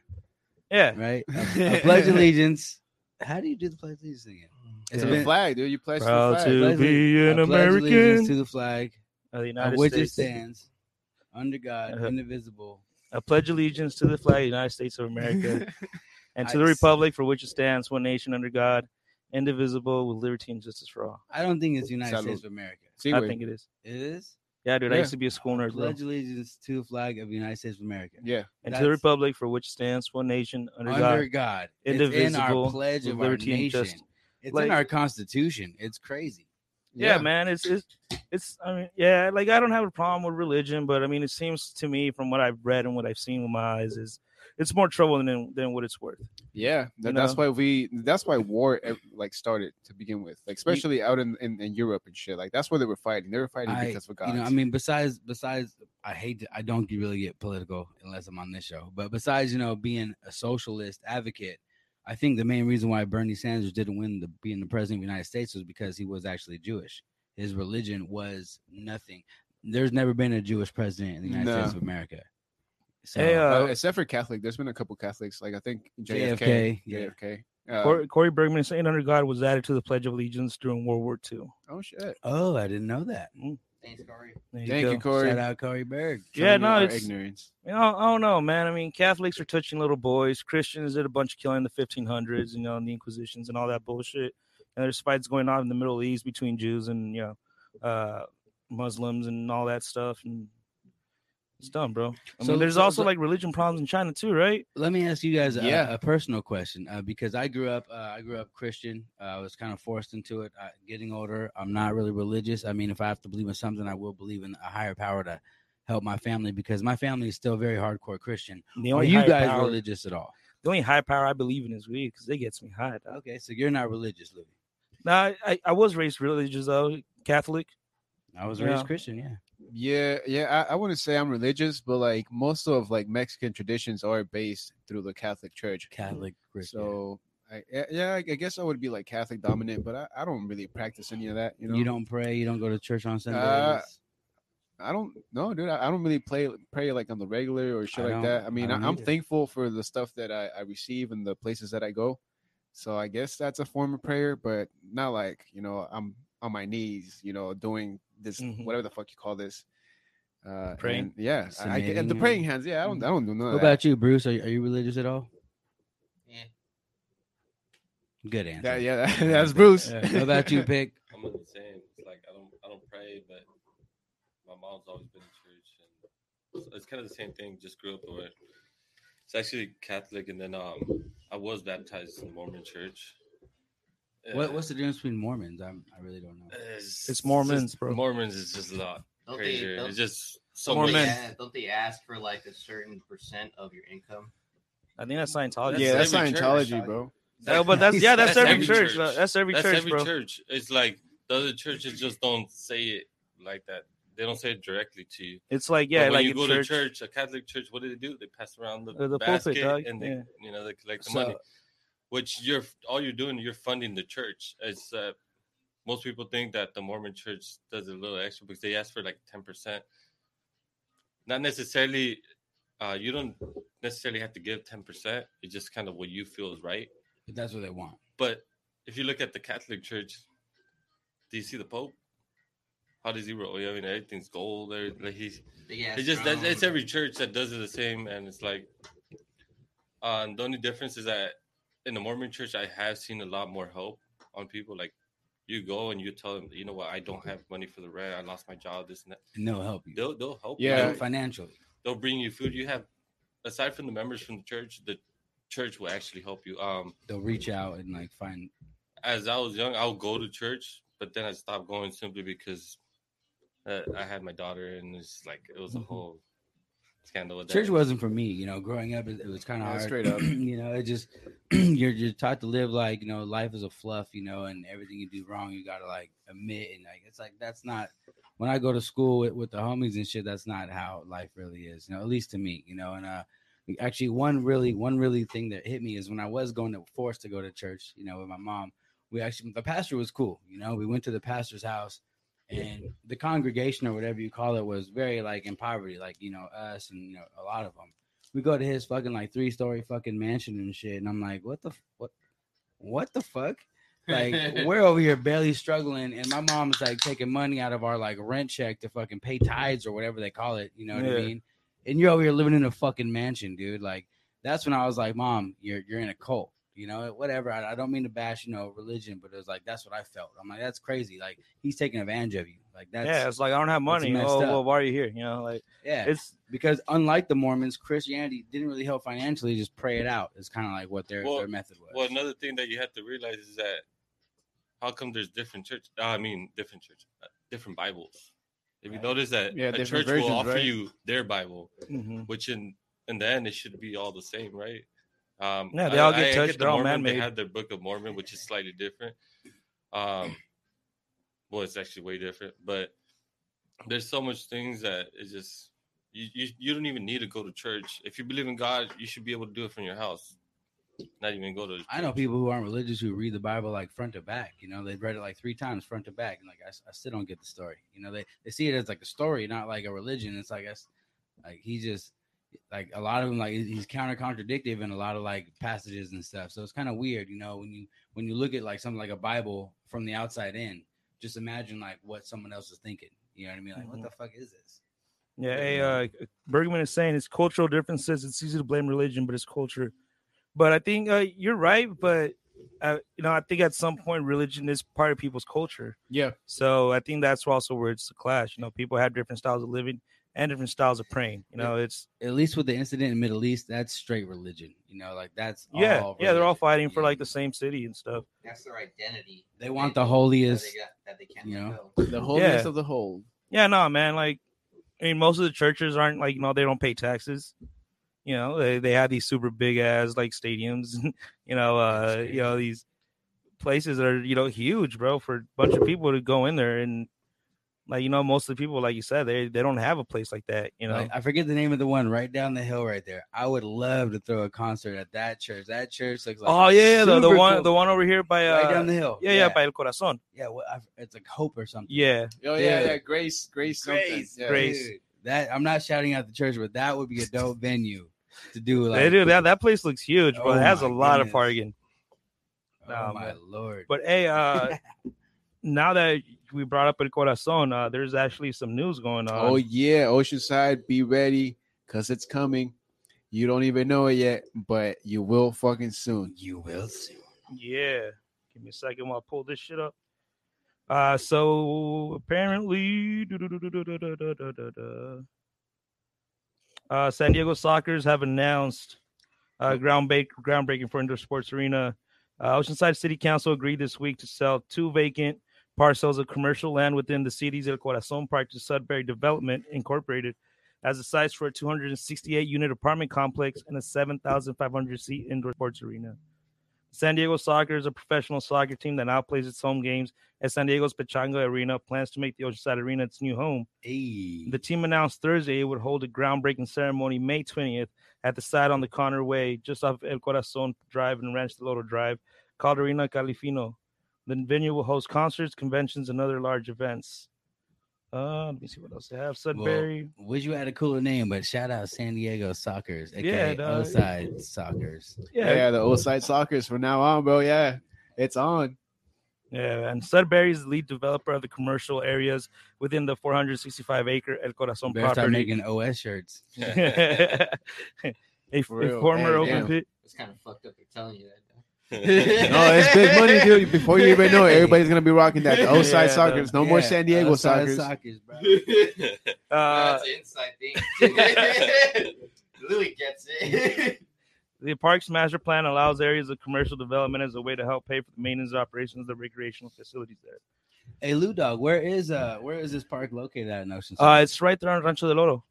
S2: Yeah,
S4: right? I, I <laughs> pledge allegiance. How do you do the pledge allegiance again? It's
S1: to the flag dude you pledge to the flag
S2: to be an
S4: I pledge
S2: American
S4: to the flag
S2: of the United
S4: which
S2: States.
S4: it stands, under God,
S2: Uh-huh.
S4: indivisible.
S2: I pledge allegiance to the flag of the United States of America <laughs> and to the
S4: I s-
S2: republic for which it stands, one nation under God, indivisible, with liberty and justice for all.
S4: I don't think it's United
S1: Salud.
S4: States of America.
S1: See,
S2: I
S1: wait.
S2: think it is.
S4: It is.
S2: Yeah, dude, I used to be a school nerd, bro.
S4: Pledge allegiance to the flag of the United States of America.
S1: yeah
S2: And to the republic for which stands, one nation under,
S4: Under
S2: God.
S4: God. It's in our
S2: indivisible,
S4: pledge of our
S2: liberty and
S4: nation.
S2: justice.
S4: It's
S2: Like-
S4: in our constitution. It's crazy.
S2: yeah, man it's it's it's i mean yeah like i don't have a problem with religion but i mean it seems to me from what i've read and what i've seen with my eyes is it's more trouble than than what it's worth
S1: Yeah, that, that's why we. That's why war like started to begin with, like especially out in, in in Europe and shit. Like that's where they were fighting. They were fighting
S4: I,
S1: because of God.
S4: you know, I mean, besides besides, I hate to, I don't really get political unless I'm on this show. But besides, you know, being a socialist advocate, I think the main reason why Bernie Sanders didn't win the being the president of the United States was because he was actually Jewish. His religion was nothing. There's never been a Jewish president in the United
S1: No.
S4: States of America. So
S2: Hey, uh,
S1: Uh, except for Catholic, there's been a couple Catholics. Like I think JFK.
S4: JFK, yeah.
S1: JFK. Uh,
S2: Corey, Corey bergman saying under god was added to the pledge of allegiance during world war ii
S1: oh shit!
S4: oh, I didn't know that.
S3: Thanks, Corey.
S2: There
S1: Thank you. Corey.
S4: Shout out Corey Berg.
S2: Yeah, no, it's-
S1: ignorance.
S2: You know, I don't know, man. I mean, Catholics are touching little boys. Christians did a bunch of killing in the 1500s, you know, and the Inquisitions and all that bullshit. And there's fights going on in the Middle East between Jews and you know, uh, Muslims and all that stuff. And it's dumb, bro. I
S4: So-
S2: mean, there's
S4: so-
S2: also
S4: so-
S2: like religion problems in China too, right?
S4: let me ask you guys a,
S1: Yeah.
S4: a personal question uh, because I grew up uh, I grew up Christian. Uh, I was kind of forced into it. Uh, getting older, I'm not really religious. I mean, if I have to believe in something, I will believe in a higher power to help my family because my family is still very hardcore Christian.
S2: The
S4: Are you guys
S2: power,
S4: religious at all?
S2: the only high power I believe in is weed because it gets me high. Dog.
S4: Okay, so you're not religious, Louis.
S2: Nah, I, I, I was raised religious though, Catholic.
S4: I was
S2: Yeah.
S4: raised Christian. Yeah.
S1: Yeah, yeah. I, I wouldn't say I'm religious, but like most of like Mexican traditions are based through the Catholic Church.
S4: Catholic.
S1: So, I, yeah, yeah, I guess I would be like Catholic dominant, but I, I don't really practice any of that. You know,
S4: you don't pray. You don't go to church on Sundays.
S1: Uh, I don't know, dude. I, I don't really play pray like on the regular or shit like that. I mean, I am thankful for the stuff that I, I receive and the places that I go. So I guess that's a form of prayer, but not like you know I'm on my knees, you know, doing this
S2: Mhm.
S1: whatever the fuck you call this. Uh,
S2: Praying?
S1: and yeah, I, I get the praying hands. Yeah, I don't, I don't do none
S4: what
S1: that.
S4: about you, Bruce? Are, you- are you religious at all?
S3: Yeah.
S4: Good answer.
S1: That, yeah, <laughs> that, that's Bruce.
S2: Yeah.
S4: What about you, pick? <laughs>
S5: I'm in the same. It's like I don't I don't pray, but my mom's always been in church, and it's, it's kind of the same thing. Just grew up with. it. It's actually Catholic, and then um I was baptized in the Mormon church.
S4: What,
S5: Uh,
S4: what's the difference between Mormons? I'm, I really don't know.
S5: It's,
S2: It's Mormons,
S5: just-
S2: bro.
S5: Mormons is just a lot
S3: Don't they,
S5: crazier.
S3: don't,
S5: It's just so
S2: Mormon.
S5: much.
S3: yeah, don't they ask for like a certain percent of your income?
S2: I think that's Scientology.
S1: yeah, that's
S5: every church.
S1: Scientology, bro.
S2: Yeah, but that's yeah, that's,
S5: That's
S2: every,
S5: every
S2: church.
S5: church.
S2: That's every
S5: That's
S2: church,
S5: every
S2: bro.
S5: church. It's like the other churches just don't say it like that. They don't say it directly to you.
S2: It's like
S5: But
S2: yeah,
S5: when
S2: like
S5: you
S2: in
S5: go
S2: church.
S5: to church, a Catholic church, what do they do? They pass around the,
S2: Uh, the pulpit,
S5: basket
S2: dog,
S5: and they,
S2: yeah.
S5: you know, they collect the
S4: So-
S5: money. Which you're all you're doing, you're funding the church. It's uh, most people think that the Mormon church does a little extra because they ask for like ten percent. Not necessarily, uh, you don't necessarily have to give ten percent. It's just kind of what you feel is right.
S4: But that's what they want.
S5: But if you look at the Catholic Church, do you see the Pope? How does he roll? I mean, everything's gold. There, like he's
S3: ass
S5: it's just that's, it's every church that does it the same, and it's like, uh, and the only difference is that in the Mormon Church, I have seen a lot more help on people. Like, you go and you tell them, you know what, I don't have money for the rent. I lost my job. This and that.
S4: And they'll help you.
S5: They'll they'll help.
S1: Yeah.
S5: you.
S4: financially.
S5: they'll bring you food. You have aside from the members from the church, the church will actually help you. Um,
S4: They'll reach out and like find.
S5: as I was young, I would go to church, but then I stopped going simply because uh, I had my daughter, and it's like it was a Whole scandal. With
S4: Church
S5: that.
S4: wasn't for me. You know, growing up, it, it was kind of
S1: Yeah,
S4: hard.
S1: straight up. <clears throat>
S4: you know, it just <clears throat> you're you're taught to live like you know life is a fluff. You know, and everything you do wrong, you gotta like admit and like it's like that's not. When I go to school with, with the homies and shit, that's not how life really is. You know, at least to me. You know, and uh, actually one really one really thing that hit me is when I was going to forced to go to church. You know, with my mom. We actually the pastor was cool. You know, we went to the pastor's house and the congregation or whatever you call it was very like in poverty, like you know us and you know a lot of them. We go to his fucking like three story fucking mansion and shit, and I'm like, what the what, what the fuck? Like <laughs> we're over here barely struggling, and my mom's like taking money out of our like rent check to fucking pay tithes or whatever they call it. You know what I mean? And you're over here living in a fucking mansion, dude. Like that's when I was like, mom, you're you're in a cult. You know, whatever. I, I don't mean to bash, you know, religion, but it was like that's what I felt. I'm like, that's crazy. Like he's taking advantage of you. Like that's
S2: yeah, it's like I don't have money. Oh,
S4: up.
S2: well, why are you here? You know, like
S4: yeah.
S2: it's
S4: because unlike the Mormons, Christianity didn't really help financially. Just pray it out. It's kind of like what their
S5: Well-
S4: their method was.
S5: Well, another thing that you have to realize is that how come there's different church? uh, I mean, different church, uh, different Bibles. If you notice that
S1: Yeah,
S5: a
S1: different
S5: church
S1: versions,
S5: will offer
S1: right?
S5: you their Bible,
S2: mhm.
S5: which in in the end it should be all the same, right? Um,
S2: Yeah, they
S5: I-
S2: all get
S5: I
S2: touched,
S5: the
S2: they're all
S5: Mormon, They
S2: man-made.
S5: They have their Book of Mormon, which is slightly different. Um, well, it's actually way different, but there's so much things that it's just you, you you don't even need to go to church. If you believe in God, you should be able to do it from your house. Not even go to.
S4: I know people who aren't religious who read the Bible like front to back. You know, they've read it like three times front to back, and like I still don't get the story. You know, they they see it as like a story, not like a religion. It's like us, like he just like a lot of them like he's counter contradictive in a lot of like passages and stuff. So it's kind of weird, you know, when you when you look at like something like a Bible from the outside in. Just imagine like what someone else is thinking. You know what I mean? Like,
S2: Mhm.
S4: what the fuck is this?
S2: Yeah, hey, uh, Bergman is saying it's cultural differences. It's easy to blame religion, but it's culture. But I think uh, you're right. But uh, you know, I think at some point religion is part of people's culture.
S1: Yeah,
S2: So I think that's also where it's a clash. You know, people have different styles of living and different styles of praying. You know, it's
S4: At least with the incident in the Middle East, that's straight religion. You know, like that's
S2: yeah,
S4: all
S2: yeah. They're all
S4: religion.
S2: fighting for like the same city and stuff.
S3: That's their identity.
S4: They want
S3: That
S4: the holiest.
S3: That they, got, that they can't
S4: you know?
S3: go.
S1: the holiness
S2: Yeah.
S1: of the whole.
S2: Yeah, no, man. Like, I mean, most of the churches aren't like you know they don't pay taxes. You know, they they have these super big ass like stadiums. <laughs> you know, uh, you know these places that are you know huge, bro, for a bunch of people to go in there and like you know most of the people, like you said, they they don't have a place like that. You know,
S4: Like, I forget the name of the one right down the hill right there. I would love to throw a concert at that church. That church looks like
S2: oh yeah, the, the one
S4: cool.
S2: the one over here by uh,
S4: right down the hill.
S2: yeah, yeah by El Corazon.
S4: yeah. What, I, it's like Hope or something.
S2: Yeah,
S1: Oh yeah,
S4: Dude.
S1: yeah, Grace, Grace, something.
S4: Grace,
S1: Yeah.
S2: Grace.
S4: Dude, that I'm not shouting out the church, but that would be a dope <laughs> venue to do. Like,
S2: they do that. That place looks huge, bro.
S4: Oh
S2: it has a
S4: my
S2: lot of parking.
S4: Oh
S2: Nah,
S4: my lord!
S2: But hey, uh, <laughs> now that we brought up El Corazon, uh, there's actually some news going on.
S1: Oh yeah, Oceanside, be ready, cause it's coming. You don't even know it yet, but you will fucking soon.
S4: you will soon.
S2: Yeah. Give me a second while I pull this shit up. Uh, so apparently, uh, San Diego Sockers have announced uh, groundbreak, groundbreaking for indoor sports arena. Uh, Oceanside City Council agreed this week to sell two vacant parcels of commercial land within the city's El Corazon Park to Sudberry Development Incorporated as a site for a 268 unit apartment complex and a 7,500 seat indoor sports arena. San Diego Soccer is a professional soccer team that now plays its home games at San Diego's Pechanga Arena. Plans to make the Oceanside Arena its new home.
S4: Hey.
S2: The team announced Thursday it would hold a groundbreaking ceremony May 20th at the site on the Connor Way, just off El Corazon Drive and Rancho del Oro Drive, called Arena Califino. The venue will host concerts, conventions, and other large events. Uh, let me see what else they have. Sudberry.
S4: Well, wish you had a cooler name, but shout out San Diego Sockers,
S2: Yeah,
S4: aka
S2: dog.
S4: Oside Sockers.
S1: Yeah,
S2: yeah,
S1: the old side soccer's from now on, bro. Yeah, it's on.
S2: Yeah, and Sudberry is the lead developer of the commercial areas within the 465 acre El Corazon
S4: Better start making OS shirts.
S2: a, <laughs> a
S1: For real.
S2: former
S1: Hey,
S2: open
S1: damn.
S2: pit.
S3: It's kind of fucked up. They're telling you that. <laughs>
S1: No, it's big money, dude. Before you even know it, everybody's gonna be rocking that. The old
S2: Yeah,
S1: side
S2: the-
S1: soccer's no more San Diego
S4: Oside
S1: Sockers.
S4: Sockers, bro. <laughs>
S2: Uh,
S3: That's an inside thing. <laughs> Louis gets it.
S2: the park's master plan allows areas of commercial development as a way to help pay for the maintenance and operations of the recreational facilities there.
S4: Hey, Lou Dog, where is uh where is this park located at in Oceanside?
S2: Uh, it's right there on Rancho del Oro.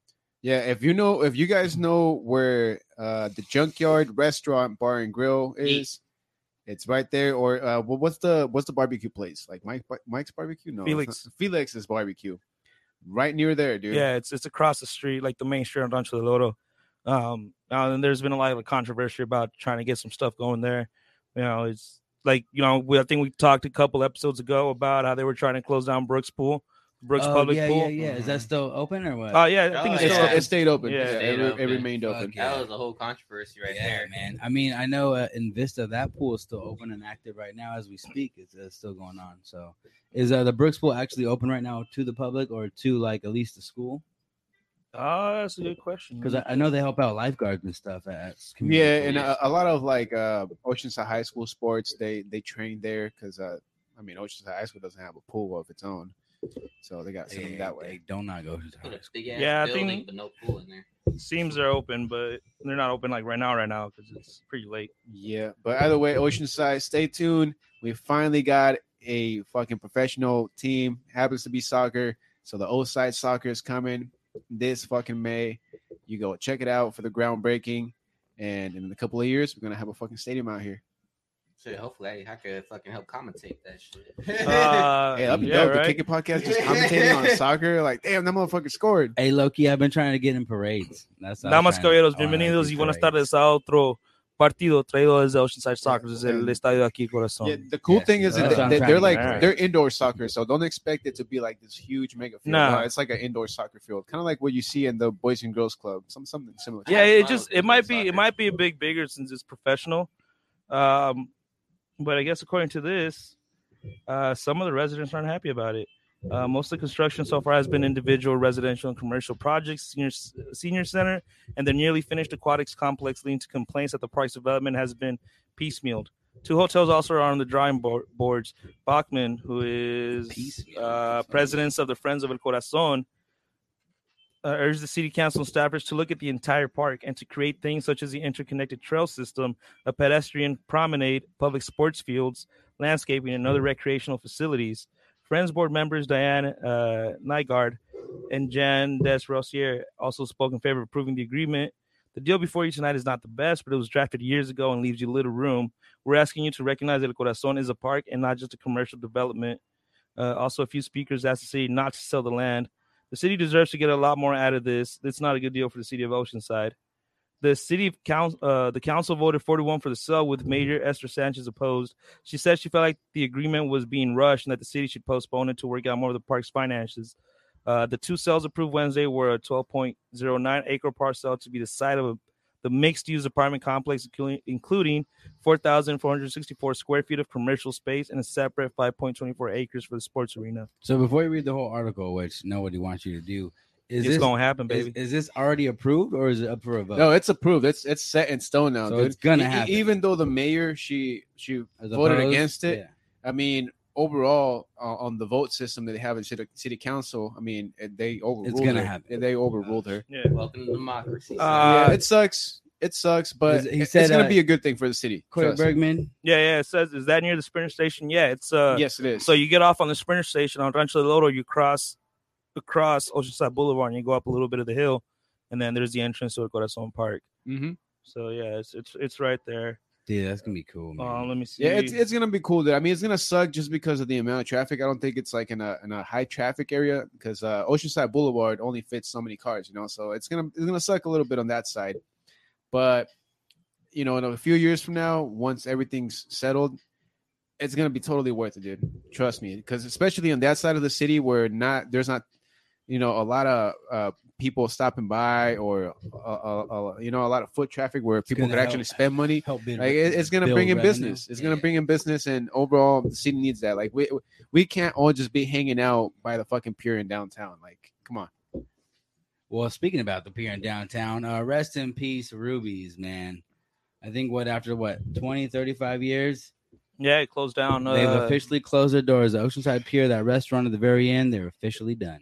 S1: Yeah, if you know, if you guys know where uh the Junkyard Restaurant Bar and Grill is, it's right there. Or uh, well, what's the what's the barbecue place? Like Mike Mike's barbecue? No,
S2: Felix.
S1: Felix's barbecue, right near there, dude.
S2: Yeah, it's it's across the street, like the main street on Rancho del Oro. Um, and there's been a lot of controversy about trying to get some stuff going there. You know, it's like you know, we, I think we talked a couple episodes ago about how they were trying to close down Brooks Pool, Brooks
S4: Oh,
S2: Public
S4: yeah,
S2: Pool.
S4: yeah, yeah. Is that still open or what?
S2: Oh yeah, I think
S3: Oh,
S2: it's
S1: It's,
S2: still
S3: yeah.
S1: it stayed open.
S2: Yeah.
S1: Yeah,
S3: Stayed
S1: it,
S3: open.
S1: it remained open.
S4: Okay.
S3: That was a whole controversy right
S4: yeah,
S3: there.
S4: man. I mean, I know uh, in Vista that pool is still open and active right now as we speak. It's uh, still going on. So, is uh, the Brooks pool actually open right now to the public or to like at least the school?
S2: Oh, that's a good question.
S4: Because I, I know they help out lifeguards and stuff at community
S1: Yeah, and a, a lot of like uh Oceanside High School sports, they they train there because uh I mean Oceanside High School doesn't have a pool of its own, so they got
S4: they,
S1: something that way.
S4: they don't not go to the
S3: Put
S4: high school.
S3: big ass
S2: Yeah, I think-
S3: but no pool in there.
S2: seems they're open, but they're not open like right now, right now because it's pretty late.
S1: Yeah, but either way, Oceanside, stay tuned. We finally got a fucking professional team. Happens to be soccer, so the old side soccer is coming this fucking May. You go check it out for the groundbreaking, and in a couple of years, we're gonna have a fucking stadium out here.
S3: Shit, hopefully I, I could fucking help commentate that shit. <laughs>
S2: Uh,
S1: Hey, that'd be
S2: yeah,
S1: dope.
S2: right?
S1: The Kick It podcast just <laughs> commentating on soccer. Like, damn, that motherfucker scored.
S4: Hey, Loki, I've been trying to get in parades. That's what I was
S2: Damas, caballeros,
S4: wanna
S2: bienvenidos
S4: do
S2: y buenas tardes a otro partido traído desde Oceanside Soccer, desde el estadio aquí Corazón.
S1: Yeah, the cool
S4: Yes,
S1: thing is that they, they're like
S2: get.
S1: they're indoor soccer, so don't expect it to be like this huge mega field.
S2: Nah.
S1: No, it's like an indoor soccer field, kind of like what you see in the Boys and Girls Club, some something similar.
S2: yeah, it just it might be
S3: soccer.
S2: it might be a big bigger since it's professional. Um, but I guess according to this, uh, some of the residents aren't happy about it. Uh, most of the construction so far has been individual residential and commercial projects, senior senior center, and the nearly finished aquatics complex, leading to complaints that the park's development has been piecemealed. Two hotels also are on the drawing board, boards. Bachman, who is uh, president of the Friends of El Corazon, uh, urged the city council and staffers to look at the entire park and to create things such as the interconnected trail system, a pedestrian promenade, public sports fields, landscaping, and other recreational facilities. Friends board members Diane uh, Nygaard and Jan Des Rossier also spoke in favor of approving the agreement. The deal before you tonight is not the best, but it was drafted years ago and leaves you little room. We're asking you to recognize that El Corazon is a park and not just a commercial development. Uh, also, a few speakers asked the city not to sell the land. The city deserves to get a lot more out of this. It's not a good deal for the city of Oceanside. The city council, uh, the council voted 41 for the sale, with Mayor Esther Sanchez opposed. She said she felt like the agreement was being rushed and that the city should postpone it to work out more of the park's finances. Uh, the two sales approved Wednesday were a 12.09 acre parcel to be the site of a, the mixed-use apartment complex, including, including 4,464 square feet of commercial space and a separate 5.24 acres for the sports arena.
S4: So before you read the whole article, which nobody wants you to do, Is
S2: it's
S4: this
S2: gonna happen,
S4: is,
S2: baby.
S4: is this already approved or is it up for a vote?
S1: No, it's approved. It's it's set in stone now.
S4: So
S1: dude.
S4: it's gonna
S1: E- e-
S4: happen.
S1: Even though the mayor she she
S4: As
S1: voted
S4: opposed?
S1: against it.
S4: Yeah.
S1: I mean, overall uh, on the vote system that they have in city, city council, I mean, it- they overruled It's
S4: gonna
S1: her.
S4: happen.
S1: They overruled her.
S2: yeah.
S3: Welcome to democracy.
S2: Uh,
S1: yeah, it sucks. It sucks, but
S4: He said,
S1: it's going
S4: uh,
S1: to be a good thing for the city.
S4: Corey Bergman.
S2: Yeah, yeah. It says, is that near the Sprinter station? Yeah, it's uh.
S1: yes, it is.
S2: So you get off on the Sprinter station on Rancho del Oro, you cross across Oceanside Boulevard, and you go up a little bit of the hill, and then there's the entrance to Corazon Park.
S1: hmm
S2: So yeah, it's it's it's right there.
S4: Dude, that's gonna be cool, man.
S2: Um, let me see.
S1: yeah, it's it's gonna be cool. There. I mean, it's gonna suck just because of the amount of traffic. I don't think it's like in a in a high traffic area because uh, Oceanside Boulevard only fits so many cars, you know. So it's gonna it's gonna suck a little bit on that side. But you know, in a few years from now, once everything's settled, it's gonna be totally worth it, dude. Trust me, because especially on that side of the city where not there's not you know a lot of uh, people stopping by or uh, uh, uh, you know a lot of foot traffic where people
S4: gonna
S1: could actually spend money
S4: build-
S1: like it, it's gonna bring in
S4: revenue.
S1: business it's gonna bring in business and overall the city needs that like we we can't all just be hanging out by the fucking pier in downtown like come on
S4: Well, speaking about the pier in downtown, uh, rest in peace, Ruby's, man. I think what after what 20, 35 years,
S2: yeah, it closed down.
S4: they've officially closed their doors. The Oceanside Pier, that restaurant at the very end, they're officially done.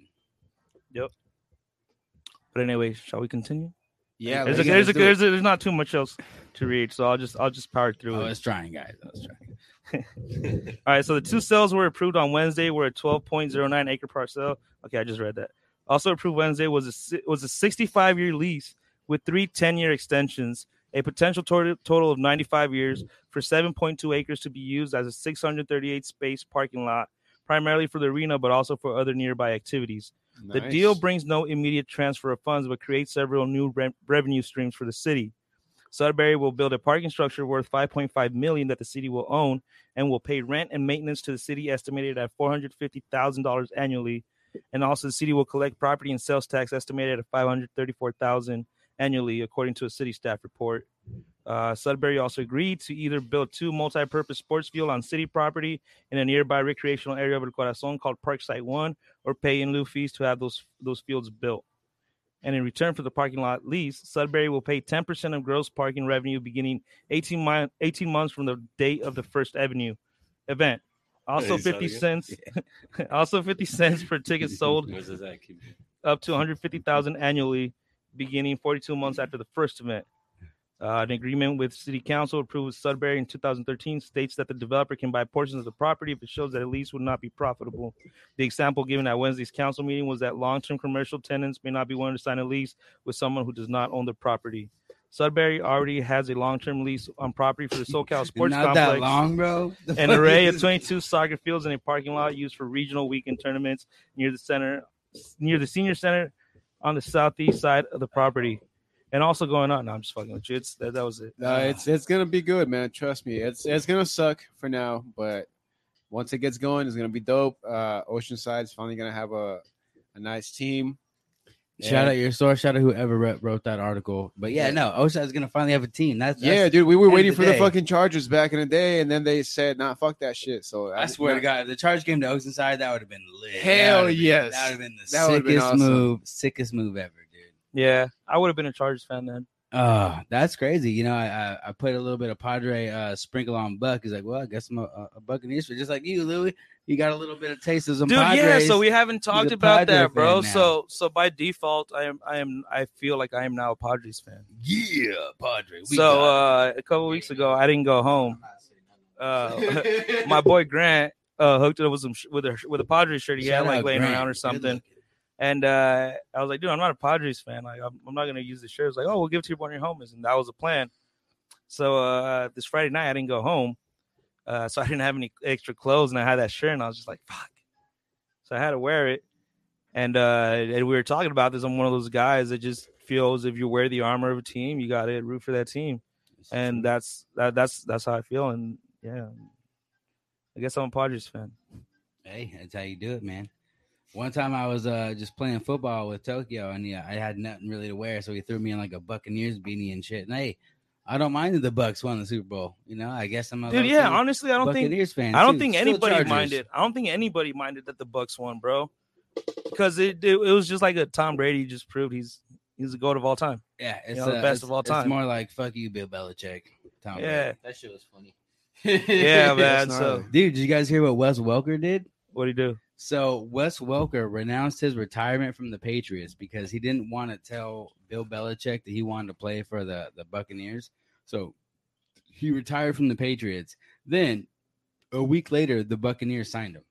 S2: But anyway, shall we continue?
S1: yeah
S2: There's, a, there's, a,
S1: it.
S2: there's, a, there's not too much else to read, so I'll just I'll just power through
S4: I
S2: it.
S4: was trying, guys. I was trying. <laughs>
S2: All right, so the two sales were approved on Wednesday were a 12.09 acre parcel. Okay, I just read that. Also approved Wednesday was a was a 65 year lease with three 10 year extensions, a potential total total of 95 years for 7.2 acres to be used as a 638 space parking lot, primarily for the arena, but also for other nearby activities. The deal brings no immediate transfer of funds, but creates several new re- revenue streams for the city. Sudberry will build a parking structure worth 5.5 million that the city will own and will pay rent and maintenance to the city estimated at $450,000 annually. And also the city will collect property and sales tax estimated at 534,000 annually according to a city staff report. Uh, Sudberry also agreed to either build two multi-purpose sports fields on city property in a nearby recreational area of El Corazon called Parkside 1 or pay in lieu fees to have those those fields built. And in return for the parking lot lease, Sudberry will pay 10% of gross parking revenue beginning 18, mi- 18 months from the date of the First Avenue event. Also
S5: Hey,
S2: 50
S5: again.
S2: cents <laughs> also 50 cents per ticket <laughs> sold
S5: What does that keep?
S2: up to 150,000 annually beginning 42 months after the first event. Uh, an agreement with City Council approved with Sudberry in 2013 states that the developer can buy portions of the property if it shows that a lease would not be profitable. The example given at Wednesday's council meeting was that long-term commercial tenants may not be willing to sign a lease with someone who does not own the property. Sudberry already has a long-term lease on property for the SoCal <laughs> Sports
S4: Not
S2: Complex
S4: that long, bro. The
S2: an array of 22 soccer fields and a parking lot used for regional weekend tournaments near the center near the senior center on the southeast side of the property and also going on no i'm just fucking with you it's that, that was it
S1: No, it's it's gonna be good, man. Trust me. It's it's gonna suck for now, but once it gets going, it's gonna be dope. Uh, Oceanside's finally gonna have a a nice team.
S4: Shout
S1: And-
S4: out your source. Shout out whoever wrote, wrote that article. But yeah, no, Oceanside is gonna finally have a team. That's, that's
S1: Yeah, dude, we were waiting
S4: the
S1: for the fucking Chargers back in the day, and then they said, "Nah, fuck that shit." So
S4: I swear to God, if the charge came to Oceanside, that would have been lit.
S1: Hell
S4: That would've been-
S1: yes.
S4: that would have been the
S1: That
S4: sickest
S1: been awesome.
S4: move, sickest move ever, dude.
S2: Yeah i would have been a chargers fan then
S4: Oh, that's crazy. You know, I, I I put a little bit of Padre uh, sprinkle on Buck. He's like, well, I guess I'm a, a Buccaneers fan, just like you, Louis. You got a little bit of taste of some
S2: dude
S4: Padres.
S2: yeah so we haven't talked about
S4: Padre
S2: that bro so so by default i am i am i feel like i am now a padres fan
S4: yeah, Padre. We
S2: so uh a couple weeks ago i didn't go home uh <laughs> <laughs> my boy grant uh hooked it up with some sh- with a with a padres shirt he had like laying
S4: Grant.
S2: around or something. And uh, I was like, dude, I'm not a Padres fan. Like, I'm, I'm not gonna use the shirt. It's like, oh, we'll give it to you one of your homies, and that was the plan. So uh, this Friday night, I didn't go home, uh, so I didn't have any extra clothes, and I had that shirt, and I was just like, fuck. So I had to wear it, and uh, and we were talking about this. I'm one of those guys that just feels if you wear the armor of a team, you got to root for that team, and that's that, that's that's how I feel. And yeah, I guess I'm a Padres fan.
S4: Hey, that's how you do it, man. One time I was uh just playing football with Tokyo, and yeah, I had nothing really to wear, so he threw me in like a Buccaneers beanie and shit. And hey, I don't mind that the Bucks won the Super Bowl. You know, I guess I'm a
S2: Dude, yeah, honestly, I don't think
S4: fan.
S2: I don't
S4: too.
S2: think
S4: Still
S2: anybody
S4: Chargers.
S2: minded. I don't think anybody minded that the Bucks won, bro. because it, it it was just like a Tom Brady just proved he's he's the goat of all time.
S4: Yeah, it's
S2: know, the
S4: uh,
S2: best
S4: it's-
S2: of all time.
S4: It's more like fuck you, Bill Belichick. Tom Brady.
S2: Yeah,
S3: That shit was funny.
S2: yeah, <laughs> man. So.
S4: Dude, did you guys hear what Wes Welker did?
S2: what do he do?
S4: So Wes Welker renounced his retirement from the Patriots because he didn't want to tell Bill Belichick that he wanted to play for the, the Buccaneers. So he retired from the Patriots. Then a week later, the Buccaneers signed him.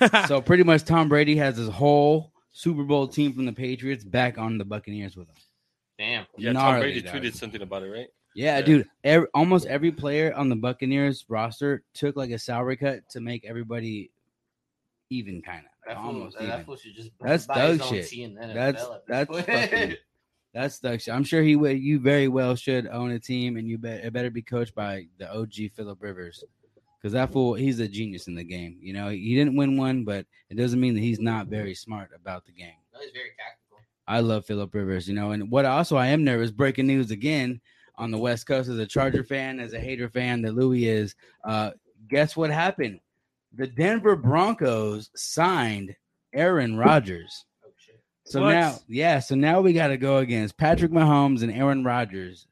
S4: <laughs> So pretty much Tom Brady has his whole Super Bowl team from the Patriots back on the Buccaneers with him.
S3: Damn.
S5: Yeah, Tom
S4: Gnarly,
S5: Brady
S4: dog.
S5: tweeted something about it, right?
S4: Yeah,
S5: Yeah.
S4: dude. Every, almost every player on the Buccaneers roster took like a salary cut to make everybody even, kind of
S3: fool,
S4: almost
S3: that,
S4: even.
S3: fool should just
S4: That's thug
S3: own
S4: shit.
S3: team in NFL
S4: That's that's fucking <laughs> that's the shit. I'm sure he would. You very well should own a team, and you bet it better be coached by the OG Philip Rivers, because that fool he's a genius in the game. You know, he didn't win one, but it doesn't mean that he's not very smart about the game.
S3: No, he's very tactical.
S4: I love Philip Rivers, you know, and what also I am nervous. Breaking news again on the West Coast as a Charger fan, as a hater fan that Louis is. Uh, guess what happened? The Denver Broncos signed Aaron Rodgers.
S3: Oh shit.
S4: So
S2: What?
S4: now, yeah, so now we got to go against Patrick Mahomes and Aaron Rodgers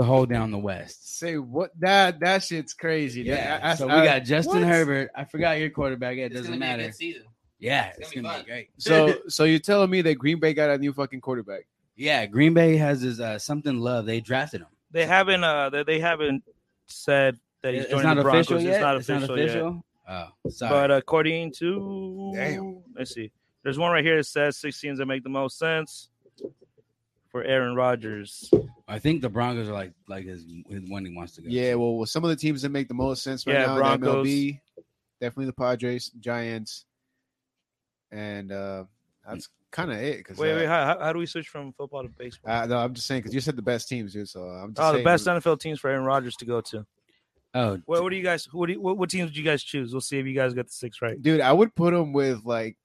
S4: to hold down the West.
S1: Say what that that shit's crazy.
S4: Yeah.
S1: That- I-
S4: so
S1: I-
S4: we got Justin
S1: what?
S4: Herbert. I forgot your quarterback. It
S3: It's
S4: doesn't
S3: gonna be a
S4: matter.
S3: good season.
S4: Yeah,
S3: It's
S4: it's
S3: gonna be
S4: gonna be
S3: fun.
S4: great.
S1: So <laughs> so you're telling me that Green Bay got a new fucking quarterback?
S4: Yeah, Green Bay has his uh, something love. They drafted him.
S2: They haven't uh they, they haven't said that he's
S4: It's
S2: joining
S4: not
S2: the Broncos.
S4: official yet.
S2: It's not official, yet.
S4: Oh, sorry.
S2: But according to
S1: Damn.
S2: let's see, there's one right here that says six teams that make the most sense for Aaron Rodgers.
S4: I think the Broncos are like like his, his one he wants to go.
S1: Yeah,
S4: to.
S1: well, some of the teams that make the most sense right
S2: Yeah,
S1: now,
S2: Broncos.
S1: the MLB, definitely the Padres, Giants, and uh that's kind of it. Cause
S2: Wait,
S1: uh,
S2: wait, how, how- how do we switch from football to baseball?
S1: uh, no, I'm just saying because you said the best teams, dude. So I'm just
S2: oh, the best NFL teams for Aaron Rodgers to go to.
S4: Oh,
S2: What, what do you guys? What, do you, what what teams did you guys choose? We'll see if you guys got the six right.
S1: dude. I would put them with like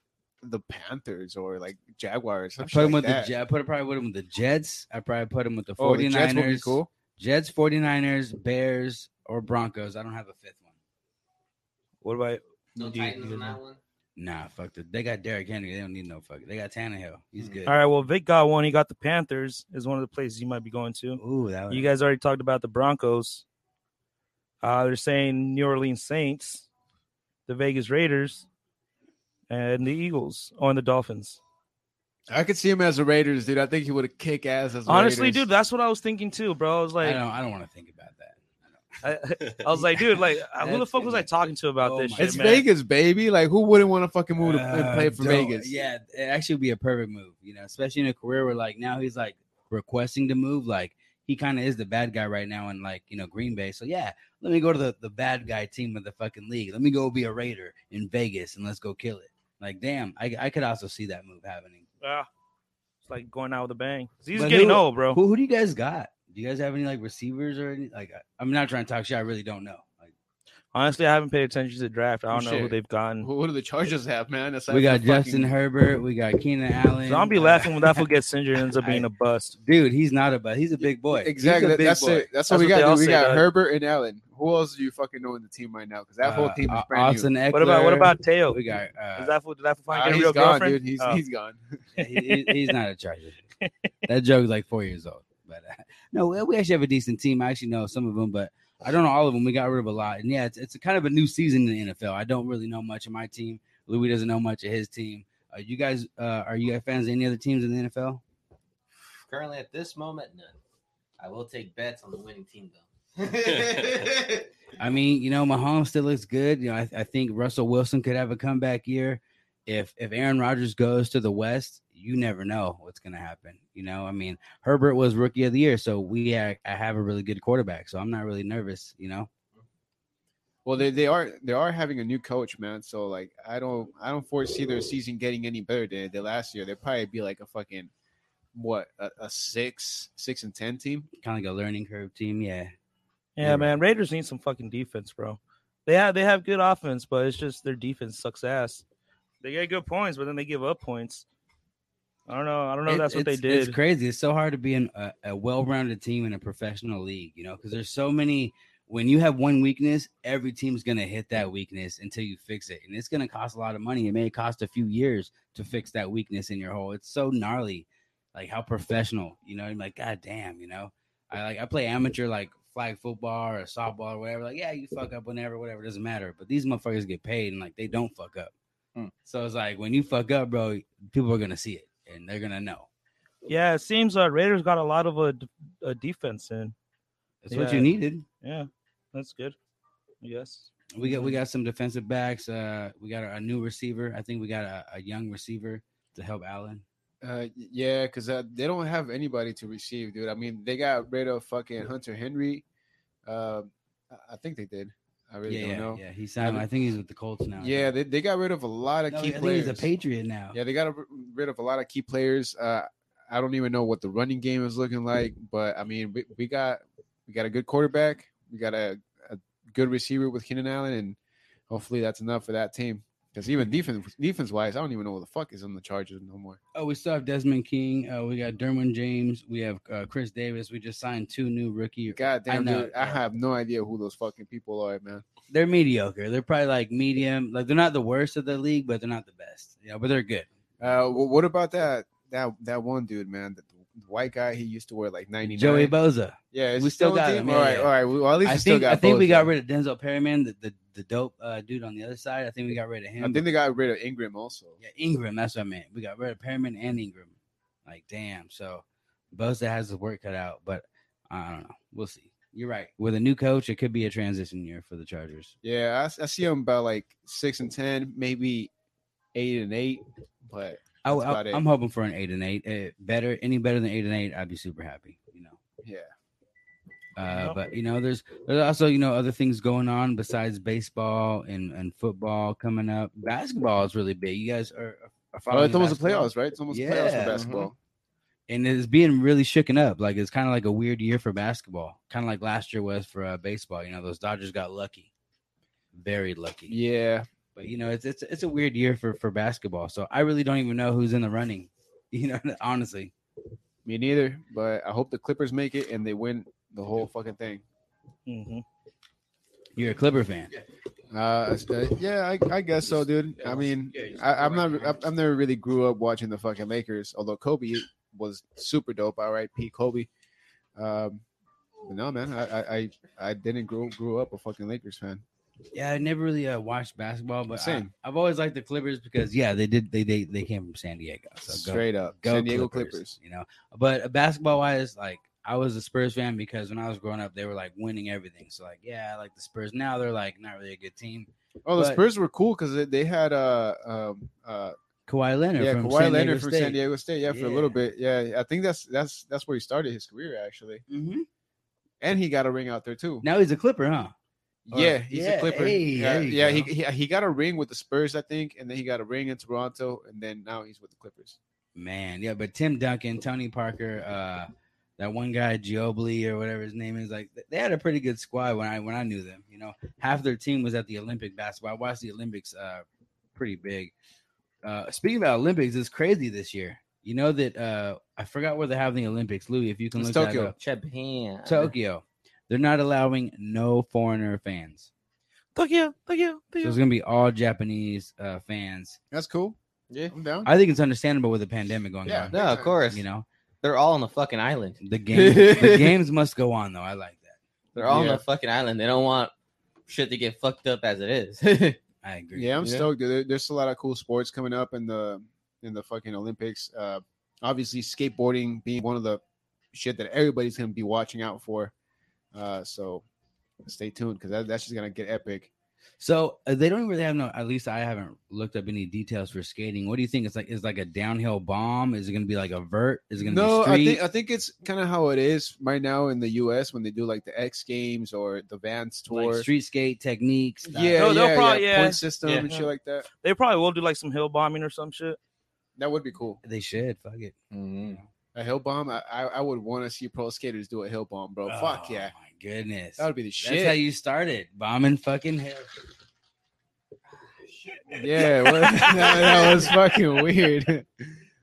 S1: the Panthers or like Jaguars.
S4: I put
S1: shit
S4: him
S1: like
S4: with
S1: that.
S4: the Jets. I put probably with him with the Jets. I probably put him with the
S1: Oh,
S4: 49ers.
S1: the Jets would be cool.
S4: Jets, 49ers, Bears, or Broncos. I don't have a fifth one.
S2: What about?
S3: No
S2: do
S3: Titans
S2: do you
S3: in
S2: know?
S3: that one.
S4: Nah, fuck it. They got Derrick Henry. They don't need no fuck. They got Tannehill. He's hmm. good.
S2: All right. Well, Vic got one. He got the Panthers. Is one of the places you might be going to.
S4: Ooh, that was,
S2: You guys already talked about the Broncos. Uh, they're saying New Orleans Saints, the Vegas Raiders, and the Eagles on the Dolphins.
S1: I could see him as a Raiders, dude. I think he would have kick ass as the
S2: Honestly,
S1: Raiders.
S2: dude, that's what I was thinking too, bro. I was
S4: I
S2: like,
S4: don't. I don't want to think about that.
S2: I, I was like, dude, like, who the fuck was I talking to about
S4: Oh
S2: this shit,
S1: It's
S2: man?
S1: Vegas, baby. Like, who wouldn't want to fucking move to
S4: Uh,
S1: play for Vegas?
S4: Yeah, it actually would be a perfect move. You know, especially in a career where like now he's like requesting to move. Like he kind of is the bad guy right now in like you know Green Bay. So yeah, let me go to the the bad guy team of the fucking league. Let me go be a Raider in Vegas and let's go kill it. Like damn, I I could also see that move happening.
S2: Yeah. It's like going out with a bang. He's
S4: But
S2: getting
S4: who-
S2: old, bro.
S4: Who who do you guys got? Do you guys have any like receivers or any like? I- I'm not trying to talk shit. I really don't know. Like,
S2: Honestly, I haven't paid attention to the draft. I don't know who they've gotten.
S1: Who, who do the Chargers have, man? Aside
S4: we got
S1: from fucking-
S4: Justin Herbert. We got Keenan Allen.
S2: So I'll be laughing when that fool gets injured and ends up <laughs> being a bust.
S4: Dude, he's not a bust. he's a big boy.
S1: Exactly.
S4: big
S1: That's
S4: boy.
S1: it. That's,
S2: That's
S1: what we
S2: what
S1: got. dude. We
S2: say,
S1: got
S2: dog.
S1: Herbert and Allen. Who else do you fucking know in the team right now? Because that whole
S4: Uh,
S1: team is
S4: uh,
S1: brand
S4: Austin Ekeler.
S2: What about what about Te'o?
S4: we got? Uh,
S2: Is that fool? Did that fool
S1: new.
S2: finally
S1: Uh,
S2: get a real
S1: gone,
S2: girlfriend?
S1: dude. He's
S2: Oh.
S1: he's gone.
S4: he- he- he's not a Charger. <laughs> that joke is like four years old. But uh, no, we- we actually have a decent team. I actually know some of them, but I don't know all of them. We got rid of a lot, and yeah, it's it's a kind of a new season in the NFL. I don't really know much of my team. Louis doesn't know much of his team. Uh, you guys, uh, are you guys fans of any other teams in the NFL?
S3: Currently, at this moment, none. I will take bets on the winning team though. <laughs>
S4: I mean, you know, Mahomes still looks good. You know, I, I think Russell Wilson could have a comeback year. If if Aaron Rodgers goes to the West, you never know what's going to happen. You know, I mean, Herbert was Rookie of the Year, so we ha- I have a really good quarterback, so I'm not really nervous. You know,
S1: Well, they, they are they are having a new coach, man. So like, I don't I don't foresee their season getting any better than they did last year. They'd probably be like a fucking what a, a six six and ten team.
S4: kind of like a learning curve team. Yeah,
S2: Yeah,
S4: You're
S2: man. Raiders need some fucking defense, bro. They have they have good offense, but it's just their defense sucks ass. They get good points, but then they give up points. I don't know. I don't know. if
S4: It-
S2: that's what they did.
S4: It's crazy. It's so hard to be in a, a well-rounded team in a professional league, you know, because there's so many when you have one weakness, every team's gonna hit that weakness until you fix it, and it's gonna cost a lot of money. It may cost a few years to fix that weakness in your hole. It's so gnarly, like how professional, you know. I'm like, god damn, you know. I like I play amateur like flag football or softball or whatever. Like, yeah, you fuck up whenever, whatever, doesn't matter. But these motherfuckers get paid and like they don't fuck up.
S7: Hmm.
S4: So it's like when you fuck up, bro, people are gonna see it and they're gonna know.
S2: Yeah, it seems uh, Raiders got a lot of a defense in.
S4: That's what you needed.
S2: Yeah, that's good. Yes.
S4: We got we got some defensive backs. Uh, we got a, a new receiver. I think we got a, a young receiver to help Allen.
S1: Uh, yeah, because uh, they don't have anybody to receive, dude. I mean, they got rid of fucking Hunter Henry. Uh, I- I think they did. I really
S4: yeah,
S1: don't know.
S4: yeah. He signed. I think he's with the Colts now.
S1: Yeah, they, they got rid of a lot of
S4: No,
S1: key
S4: I think
S1: players.
S4: he's a Patriot now.
S1: Yeah, they got rid of a lot of key players. Uh, I don't even know what the running game is looking like, but I mean, we, we got we got a good quarterback. We got a, a good receiver with Keenan Allen, and hopefully that's enough for that team. Because even defense defense wise, I don't even know what the fuck is on the Chargers no more.
S4: Oh, we still have Desmond King. Uh, we got Derwin James. We have uh, Chris Davis. We just signed two new rookie.
S1: God damn,
S4: know,
S1: dude, I have no idea who those fucking people are, man.
S4: They're mediocre. They're probably like medium. Like they're not the worst of the league, but they're not the best. Yeah, but they're good.
S1: Uh, wh- what about that that that one dude, man? The white guy, he used to wear like ninety nine.
S4: Joey Bosa.
S1: Yeah,
S4: We still got him,
S1: all right, all right. Well, at least
S4: I
S1: we still
S4: think
S1: got.
S4: I think we got rid of Denzel Perryman, the, the, the dope uh, dude on the other side. I think we got rid of him.
S1: I think they got rid of Ingram also.
S4: Yeah, Ingram. That's what I meant. We got rid of Perryman and Ingram. Like, damn. So Boza has his work cut out, but I don't know. We'll see. You're right. With a new coach, it could be a transition year for the Chargers.
S1: Yeah, I see them about like six and ten, maybe eight and eight. But
S4: I,
S1: That's about
S4: I,
S1: it.
S4: am hoping for an eight and eight. Uh, better, any better than eight and eight, I'd be super happy. You know.
S1: yeah,
S4: Uh, but you know, there's there's also you know other things going on besides baseball and, and football coming up. Basketball is really big. You guys are, are
S1: oh,
S4: following
S1: it's almost the
S4: basketball?
S1: playoffs, right? It's almost the playoffs for basketball.
S4: and it's being really shooken up. Like it's kind of like a weird year for basketball, kind of like last year was for uh, baseball. You know, those Dodgers got lucky, very lucky.
S1: Yeah,
S4: But you know, it's it's it's a weird year for for basketball. So I really don't even know who's in the running. <laughs> You know, honestly.
S1: me neither. But I hope the Clippers make it and they win the whole fucking thing.
S2: hmm
S4: You're a Clipper fan.
S1: Uh, uh, yeah, I, I guess so, dude. I mean, I, I'm not. I've, I've never really grew up watching the fucking Lakers, although Kobe was super dope. All right, P. Kobe. Um, but no, man, I, I, I, I didn't grow grew up a fucking Lakers fan.
S4: Yeah, I never really uh, watched basketball, but I,
S1: Same.
S4: I've always liked the Clippers because yeah, they did they they, they came from San Diego. So go,
S1: Straight up,
S4: go
S1: San Diego Clippers.
S4: You know, but basketball wise, like I was a Spurs fan because when I was growing up, they were like winning everything. So like, yeah, I like the Spurs. Now they're like not really a good team.
S1: Oh, the Spurs were cool because they, had uh um uh
S4: Kawhi Leonard,
S1: yeah
S4: from
S1: Kawhi
S4: San
S1: Leonard
S4: Diego
S1: from
S4: State.
S1: San Diego State. Yeah, for a little bit. Yeah, I think that's that's that's where he started his career actually,
S4: Mhm.
S1: and he got a ring out there too.
S4: Now he's a Clipper, huh? Or-
S1: Yeah, he's
S4: yeah,
S1: a Clipper.
S4: hey,
S1: yeah,
S4: there
S1: yeah he, he he got a ring with the Spurs, I think, and then he got a ring in Toronto, and then now he's with the Clippers.
S4: Man, yeah, but Tim Duncan, Tony Parker, uh, that one guy Ginobili or whatever his name is, like they had a pretty good squad when I when I knew them. You know, half their team was at the Olympic basketball. I watched the Olympics, uh, pretty big. Uh, speaking about Olympics, it's crazy this year. You know that uh, I forgot where they have the Olympics, Louis. If you can
S1: It's
S4: look
S1: Tokyo.
S4: that up.
S3: Japan.
S4: Tokyo. They're not allowing no foreigner fans.
S2: Tokyo, Tokyo,
S4: So
S2: Tokyo.
S4: it's gonna be all Japanese uh, fans.
S1: That's cool.
S3: Yeah.
S1: I'm down.
S4: I think it's understandable with the pandemic going
S1: Yeah.
S4: on.
S3: No, of course.
S4: You know,
S3: They're all on the fucking island.
S4: the game the <laughs> games must go on though. I like that.
S3: They're all on the fucking island. They don't want shit to get fucked up as it is. <laughs>
S4: I agree.
S1: Yeah, I'm
S3: Yeah.
S1: stoked. There- There's a lot of cool sports coming up in the in the fucking Olympics. Uh, obviously, skateboarding being one of the shit that everybody's gonna be watching out for. Uh, so stay tuned because that, that's just gonna get epic.
S4: So uh, they don't really have no. At least I haven't looked up any details for skating. What do you think? It's like is like a downhill bomb? Is it going to be like a vert? Is it going to
S1: No,
S4: be
S1: I think I think it's kind of how it is right now in the U.S. when they do like the X Games or the Vans Tour.
S4: like street skate techniques. stuff.
S1: yeah,
S2: No, they'll
S1: yeah,
S2: probably-
S1: yeah,
S2: yeah.
S1: point system
S2: Yeah.
S1: and shit like that.
S2: They probably will do like some hill bombing or some shit.
S1: That would be cool.
S4: they should. Fuck it.
S1: A hill bomb. I I, I would want to see pro skaters do a hill bomb, bro. Fuck
S4: Oh,
S1: yeah,
S4: My goodness.
S1: that would be the shit.
S4: That's
S1: shit.
S4: how you started bombing fucking hell.
S1: Yeah, <laughs> what, that, <laughs> that was fucking weird. <laughs>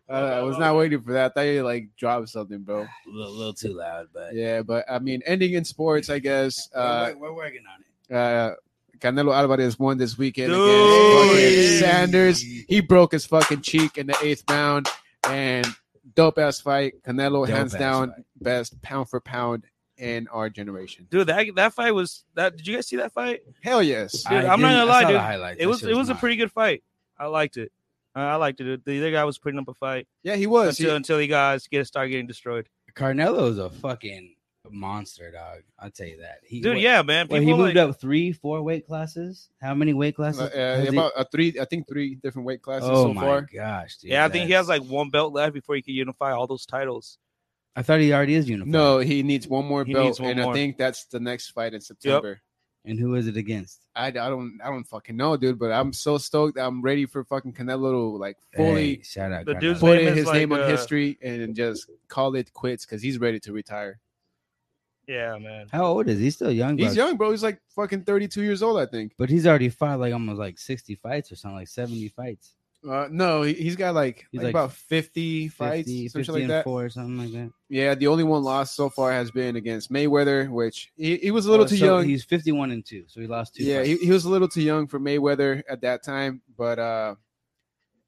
S1: Uh, I was not waiting for that. I thought you like dropped something, bro.
S4: A little, little too loud, but
S1: Yeah, but I mean, ending in sports, I guess. Uh,
S4: we're, we're working on it.
S1: uh, Canelo Alvarez won this weekend
S2: Dude.
S1: against Saunders. He broke his fucking cheek in the eighth round, and dope ass fight. Canelo
S4: Dope
S1: hands down
S4: fight.
S1: best pound for pound in our generation.
S2: Dude, that that fight was that. Did you guys see that fight?
S1: Hell yes.
S2: Dude,
S4: I
S2: I'm not gonna lie,
S4: saw the
S2: dude.
S4: highlights.
S2: It
S4: That
S2: was it was a pretty good fight. I liked it. I I liked it. The other guy was putting up a fight
S1: Yeah, he was.
S2: until
S1: He-
S2: until he got get started getting destroyed.
S4: Canelo is a fucking monster, dog. I'll tell you that. He,
S2: Dude,
S4: what-
S2: yeah, man.
S4: what,
S2: People
S4: he moved
S2: like,
S4: up three, four weight classes. How many weight classes?
S1: uh,
S4: has he-
S1: about a three, I think three different weight classes
S4: oh
S1: so
S4: my
S1: far.
S4: gosh, dude,
S2: yeah, I think he has like one belt left before he can unify all those titles.
S4: I thought he already is unified.
S1: No, he needs one more
S2: He
S1: belt,
S2: needs one
S1: and
S2: more.
S1: I think that's the next fight in September.
S4: and who is it against?
S1: I, I don't I don't fucking know, dude. But I'm so stoked. I'm ready for fucking Canelo to like fully
S4: Hey, shout out.
S2: The
S4: Canelo.
S2: dude's
S1: put
S2: name
S1: in
S2: is
S1: his
S2: like,
S1: name on
S2: uh,
S1: history and just call it quits because he's ready to retire.
S2: Yeah, man.
S4: How old is he? He's still young.
S1: He's
S4: bro.
S1: young, bro. He's like fucking 32 years old, I think.
S4: but he's already fought like almost like sixty fights or something, like seventy fights.
S1: Uh, no, he, he's got like,
S4: He's
S1: like
S4: like
S1: about 50 fights,
S4: 50,
S1: something
S4: 50
S1: like that.
S4: four or something like that.
S1: Yeah, the only one lost so far has been against Mayweather, which he, he was a little
S4: Oh,
S1: too
S4: so
S1: young.
S4: He's fifty-one and two, so he lost two.
S1: Yeah, he, he was a little too young for Mayweather at that time, but uh,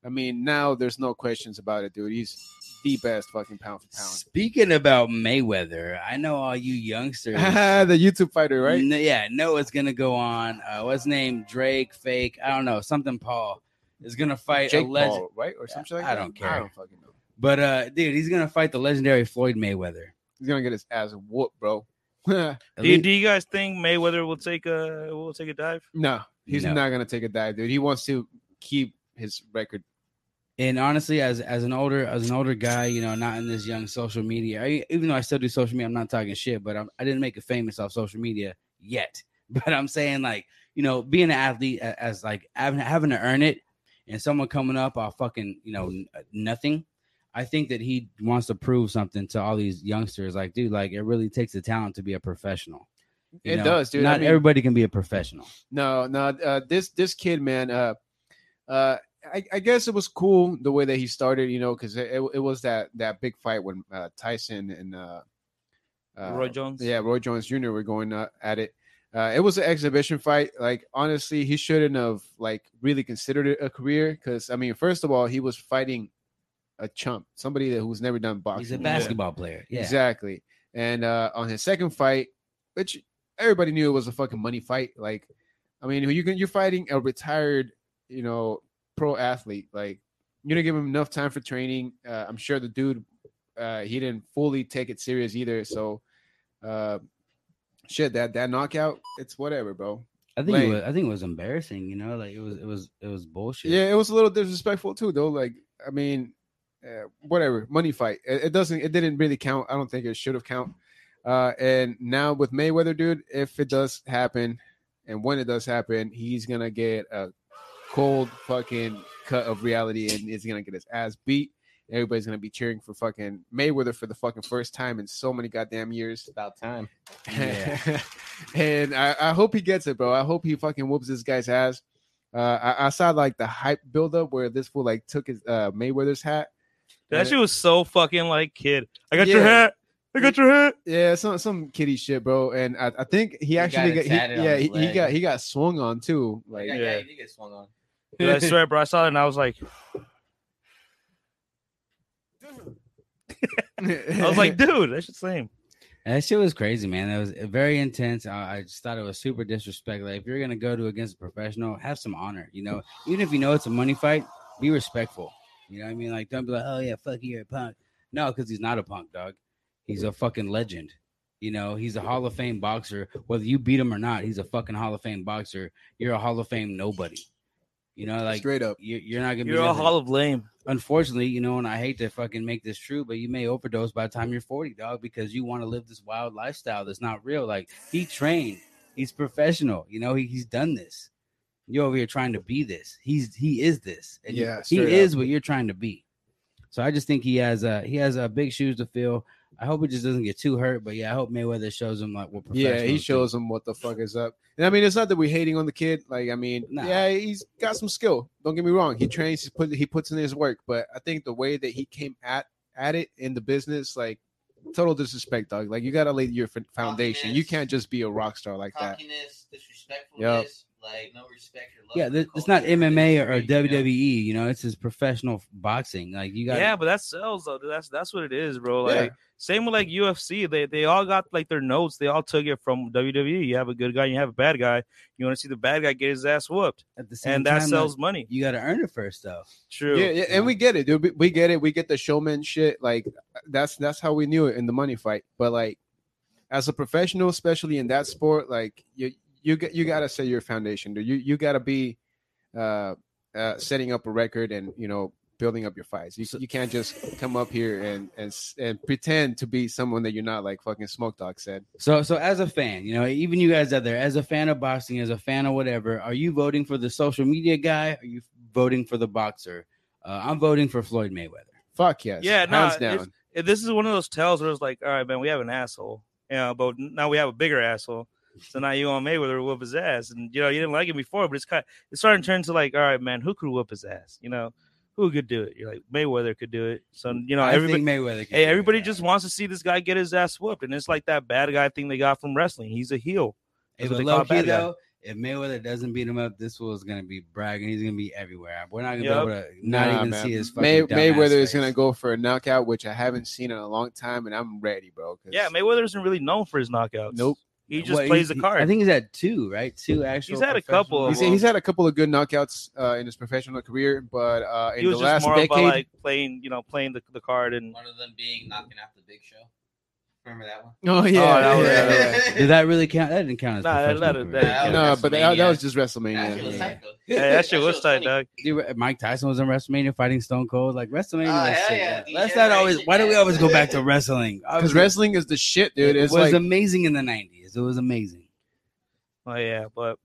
S1: I mean, now there's no questions about it, dude. He's the best fucking pound for pound.
S4: Speaking about Mayweather, I know all you youngsters. <laughs>
S1: the YouTube fighter, right?
S4: Yeah, know what's gonna go on. Uh, what's his name? Drake, fake. I don't know. Something Paul is gonna fight
S1: Jake
S4: a legend.
S1: Paul, right, or something like
S4: I
S1: that.
S4: don't care.
S1: I don't fucking know.
S4: But uh, dude, he's gonna fight the legendary Floyd Mayweather.
S1: He's gonna get his ass whooped, bro. <laughs>
S2: Do, you- do you guys think Mayweather will take a will take a dive?
S1: No, he's
S4: No.
S1: not gonna take a dive, dude. He wants to keep his record.
S4: and honestly, as as an older as an older guy, you know, not in this young social media. I, even though I still do social media, I'm not talking shit. But I'm, I didn't make it famous off social media yet. <laughs> But I'm saying like, you know, being an athlete a- as like having having to earn it, and someone coming up off fucking you know n- nothing. I think that he wants to prove something to all these youngsters. Like, dude, like it really takes a talent to be a professional. You
S1: It
S4: know,
S1: does, dude. I
S4: Not
S1: mean-
S4: everybody can be a professional.
S1: No, no. Uh, this this kid, man. Uh, uh, I, I guess it was cool the way that he started, you know, because it, it, it was that that big fight when uh, Tyson and uh, uh,
S2: Roy Jones?
S1: yeah, Roy Jones Jr. were going uh, at it. Uh, it was an exhibition fight. Like honestly, he shouldn't have like really considered it a career because I mean, first of all, he was fighting a chump, somebody that who's never done boxing.
S4: He's a
S1: before.
S4: basketball player. Yeah.
S1: Exactly. And uh, on his second fight, which everybody knew it was a fucking money fight. Like, I mean, you can you're fighting a retired, you know, pro athlete. Like, you didn't give him enough time for training. Uh, I'm sure the dude, uh, he didn't fully take it serious either. So, uh, shit, that that knockout, it's whatever, bro.
S4: I think it was, I think it was embarrassing. You know, like it was it was it was bullshit.
S1: Yeah, it was a little disrespectful too, though. Like, I mean, uh, whatever, money fight. It, it doesn't. It didn't really count. I don't think it should have count. Uh, and now with Mayweather, dude, if it does happen, and when it does happen, he's gonna get a cold fucking cut of reality, and he's gonna get his ass beat. Everybody's gonna be cheering for fucking Mayweather for the fucking first time in so many goddamn years.
S3: It's about time. <laughs>
S4: Yeah.
S1: and I, I hope he gets it, bro. I hope he fucking whoops this guy's ass. Uh, I, I saw like the hype buildup where this fool like took his uh, Mayweather's hat.
S2: That
S1: And-
S2: shit was so fucking like kid. I got your hat. I got your hat.
S1: yeah, some some kiddie shit, bro. And I, I think he
S3: got
S1: actually
S3: it
S1: got, he, yeah he, he got he got swung on too. Like
S3: yeah,
S2: yeah.
S3: yeah, you did get swung on.
S2: Dude, I <laughs> swear, bro. I saw it and I was like, I was like, dude, that's shit's lame.
S4: That shit was crazy, man. That was very intense. I, I just thought it was super disrespectful. Like, if you're gonna go to against a professional, have some honor. You know, even if you know it's a money fight, be respectful. You know what I mean? Like, don't be like, oh yeah, fuck you, you're a punk. No, because he's not a punk, dog. He's a fucking legend. You know, he's a Hall of Fame boxer. Whether you beat him or not, he's a fucking Hall of Fame boxer. You're a Hall of Fame nobody. You know, like
S1: straight up.
S4: you're, you're not gonna be.
S2: You're a hall of lame.
S4: unfortunately, you know, and I hate to fucking make this true, but you may overdose by the time you're 40, dog, because you want to live this wild lifestyle that's not real. Like he trained, he's professional, you know, he, he's done this. You're over here trying to be this. He's he is this, and
S1: Yeah,
S4: he
S1: straight
S4: is what you're trying to be. So I just think he has uh he has a big shoes to fill. I hope it just doesn't get too hurt. But yeah, I hope Mayweather shows him like what.
S1: Yeah, he
S4: professionals
S1: shows him what the fuck is up. And I mean, it's not that we're hating on the kid. Like, I mean,
S4: Nah.
S1: yeah, he's got some skill. Don't get me wrong. He trains, he put he puts in his work. But I think the way that he came at at it in the business, like total disrespect, dog. Like you gotta lay your f- foundation. You can't just be a rock star like that.
S3: Cockiness, disrespectfulness, like no respect or love.
S4: Yeah,
S3: for the
S4: th- it's not
S3: culture,
S4: MMA or, or
S3: history, you know?
S4: WWE. You know, it's his professional boxing. Like you got.
S2: yeah, but that sells though. dude. That's that's what it is, bro.
S1: Yeah.
S2: Like same with like UFC. They they all got like their notes. They all took it from WWE. You have a good guy, you have a bad guy. You want to see the bad guy get his ass whooped,
S4: At the same
S2: and that sells
S4: like,
S2: money.
S4: you got to earn it first, though.
S2: True.
S1: Yeah, yeah, and we get it, dude. We, we get it. We get the showman shit. Like that's that's how we knew it in the money fight. But like, as a professional, especially in that sport, like you you get you gotta set your foundation, dude. You you gotta be uh, uh setting up a record and you know building up your fights. You, you can't just come up here and and and pretend to be someone that you're not. Like fucking Smoke Dog said.
S4: So, so as a fan, you know, even you guys out there, as a fan of boxing, as a fan of whatever, are you voting for the social media guy? Are you voting for the boxer? Uh, I'm voting for Floyd Mayweather.
S1: Fuck yes.
S2: Yeah, nah,
S1: hands
S2: it's-
S1: down.
S2: If This is one of those tells where it's like, all right, man, we have an asshole. Yeah, but now we have a bigger asshole. So now you on Mayweather whoop his ass, and you know you didn't like him before, but it's kind. of, it's starting to turn to like, all right, man, who could whoop his ass? You know, who could do it? You're like Mayweather could do it. So you know,
S4: I
S2: everybody,
S4: think Mayweather. can
S2: Hey,
S4: do it,
S2: everybody
S4: yeah.
S2: just wants to see this guy get his ass whooped, and it's like that bad guy thing they got from wrestling. He's a heel.
S4: Hey,
S2: That's what
S4: but low key
S2: bad guy.
S4: though, if Mayweather doesn't beat him up, this fool's gonna be bragging. He's gonna be everywhere. We're not gonna
S2: Yep.
S4: be able to not
S1: Nah,
S4: even
S1: man.
S4: see his
S1: May,
S4: fucking
S1: Mayweather
S4: dumbass
S1: is gonna go for a knockout, which I haven't seen in a long time, and I'm ready, bro.
S2: Yeah, Mayweather isn't really known for his knockouts.
S1: Nope.
S2: He just
S4: Well,
S2: plays
S4: he-
S2: the card.
S4: I think he's had two, right? Two actual.
S2: He's had a couple of
S1: He's, he's had a couple of good knockouts uh, in his professional career, but uh, in
S2: he was
S1: the
S2: just
S1: last
S2: more
S1: decade,
S2: about like playing, you know, playing the, the card and
S3: One of them being knocking out the Big Show. Remember that one?
S1: oh yeah,
S2: that was-
S1: yeah,
S2: yeah,
S1: yeah. <laughs>
S4: Did that really count? That didn't count as
S2: Nah, that-
S4: professional
S2: that- that-
S3: Yeah,
S1: no, but that, that was just
S3: That shit was
S1: WrestleMania.
S3: tight, though.
S2: hey, that shit was tight, dog.
S4: Dude, Mike Tyson was in WrestleMania fighting Stone Cold. Like WrestleMania.
S3: Oh,
S4: was
S3: hell yeah,
S4: Let's not always. Why do we always go back to <laughs> wrestling?
S1: Because wrestling is the shit, dude.
S4: it
S1: It's
S4: was
S1: like
S4: amazing in the '90s. It was amazing.
S2: Oh yeah, but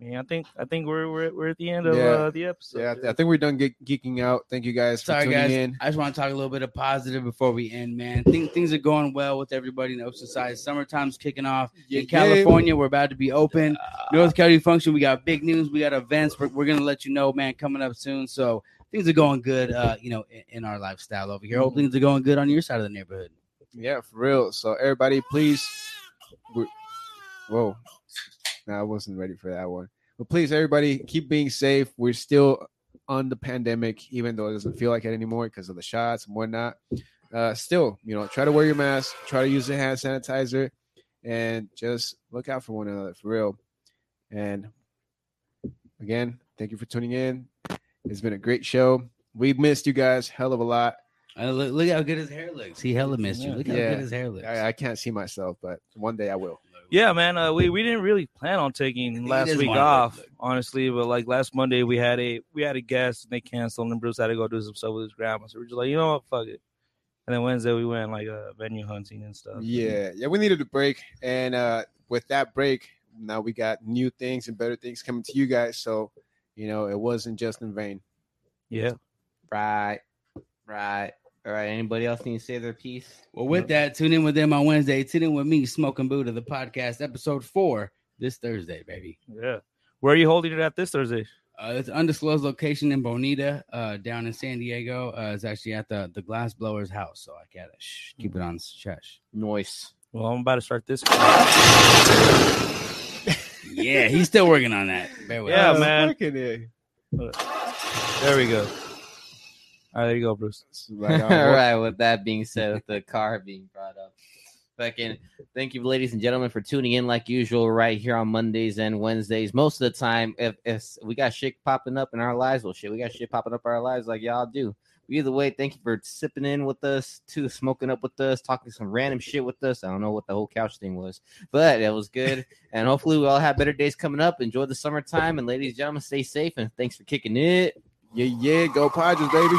S2: yeah, I think I think we're we're, we're at the end of
S1: Yeah.
S2: uh, the episode.
S1: yeah.
S2: dude.
S1: I think we're done ge- geeking out. Thank you guys for
S4: Sorry,
S1: tuning
S4: guys.
S1: in.
S4: I just want to talk a little bit of positive before we end, man. Think things are going well with everybody in the Oceanside. Summertime's kicking off
S1: Yeah,
S4: in California. We're about to be open. North County Function. We got big news. We got events. We're, we're gonna let you know, man, coming up soon. So things are going good. Uh, you know, in, in our lifestyle over here. Hope things are going good on your side of the neighborhood.
S1: Yeah, for real. So everybody, please. We- Whoa, I wasn't ready for that one. But please, everybody, keep being safe. We're still on the pandemic, even though it doesn't feel like it anymore because of the shots and whatnot. Uh, still, you know, try to wear your mask, try to use the hand sanitizer, and just look out for one another for real. And again, thank you for tuning in. It's been a great show. We've missed you guys hell of a lot.
S4: Uh, look, look how good his hair looks. He hella missed you.
S2: Yeah.
S4: Look how
S1: Yeah.
S4: good his hair looks.
S1: I, I can't see myself, but one day I will.
S2: Yeah, man. Uh, we we didn't really plan on taking
S4: he
S2: last week off,
S4: look.
S2: honestly. But like last Monday, we had a we had a guest and they canceled, and Bruce had to go do some stuff with his grandma. So we're just like, you know what, fuck it. And then Wednesday we went like uh, venue hunting and stuff.
S1: Yeah, yeah, we needed a break, and uh with that break, now we got new things and better things coming to you guys. So, you know, it wasn't just in vain.
S2: yeah.
S3: Right. Right. All right. Anybody else need to say their piece?
S4: Well, with that, tune in with them on Wednesday. Tune in with me, Smoking Buddha, the podcast, episode four, this Thursday, baby.
S2: Yeah. Where are you holding it at this Thursday?
S4: Uh, it's an undisclosed location in Bonita, uh, down in San Diego. Uh, it's actually at the the glass blower's house, so I gotta shh, keep it on shush.
S3: Noise.
S2: Well, I'm about to start this.
S4: Yeah, he's still working on that. Bear with
S2: Yeah,
S4: us.
S2: man. There we go. All right, there you go, Bruce.
S1: Like, uh, <laughs>
S3: All right. With that being said, with the car being brought up, fucking thank you, ladies and gentlemen, for tuning in like usual right here on Mondays and Wednesdays. Most of the time, if, if we got shit popping up in our lives, well, shit, we got shit popping up in our lives like y'all do. Either way, thank you for sipping in with us, too, smoking up with us, talking some random shit with us. I don't know what the whole couch thing was, but it was good. <laughs> and hopefully, we all have better days coming up. Enjoy the summertime, and ladies and gentlemen, stay safe. And thanks for kicking it.
S1: Yeah, yeah, go Padres, baby.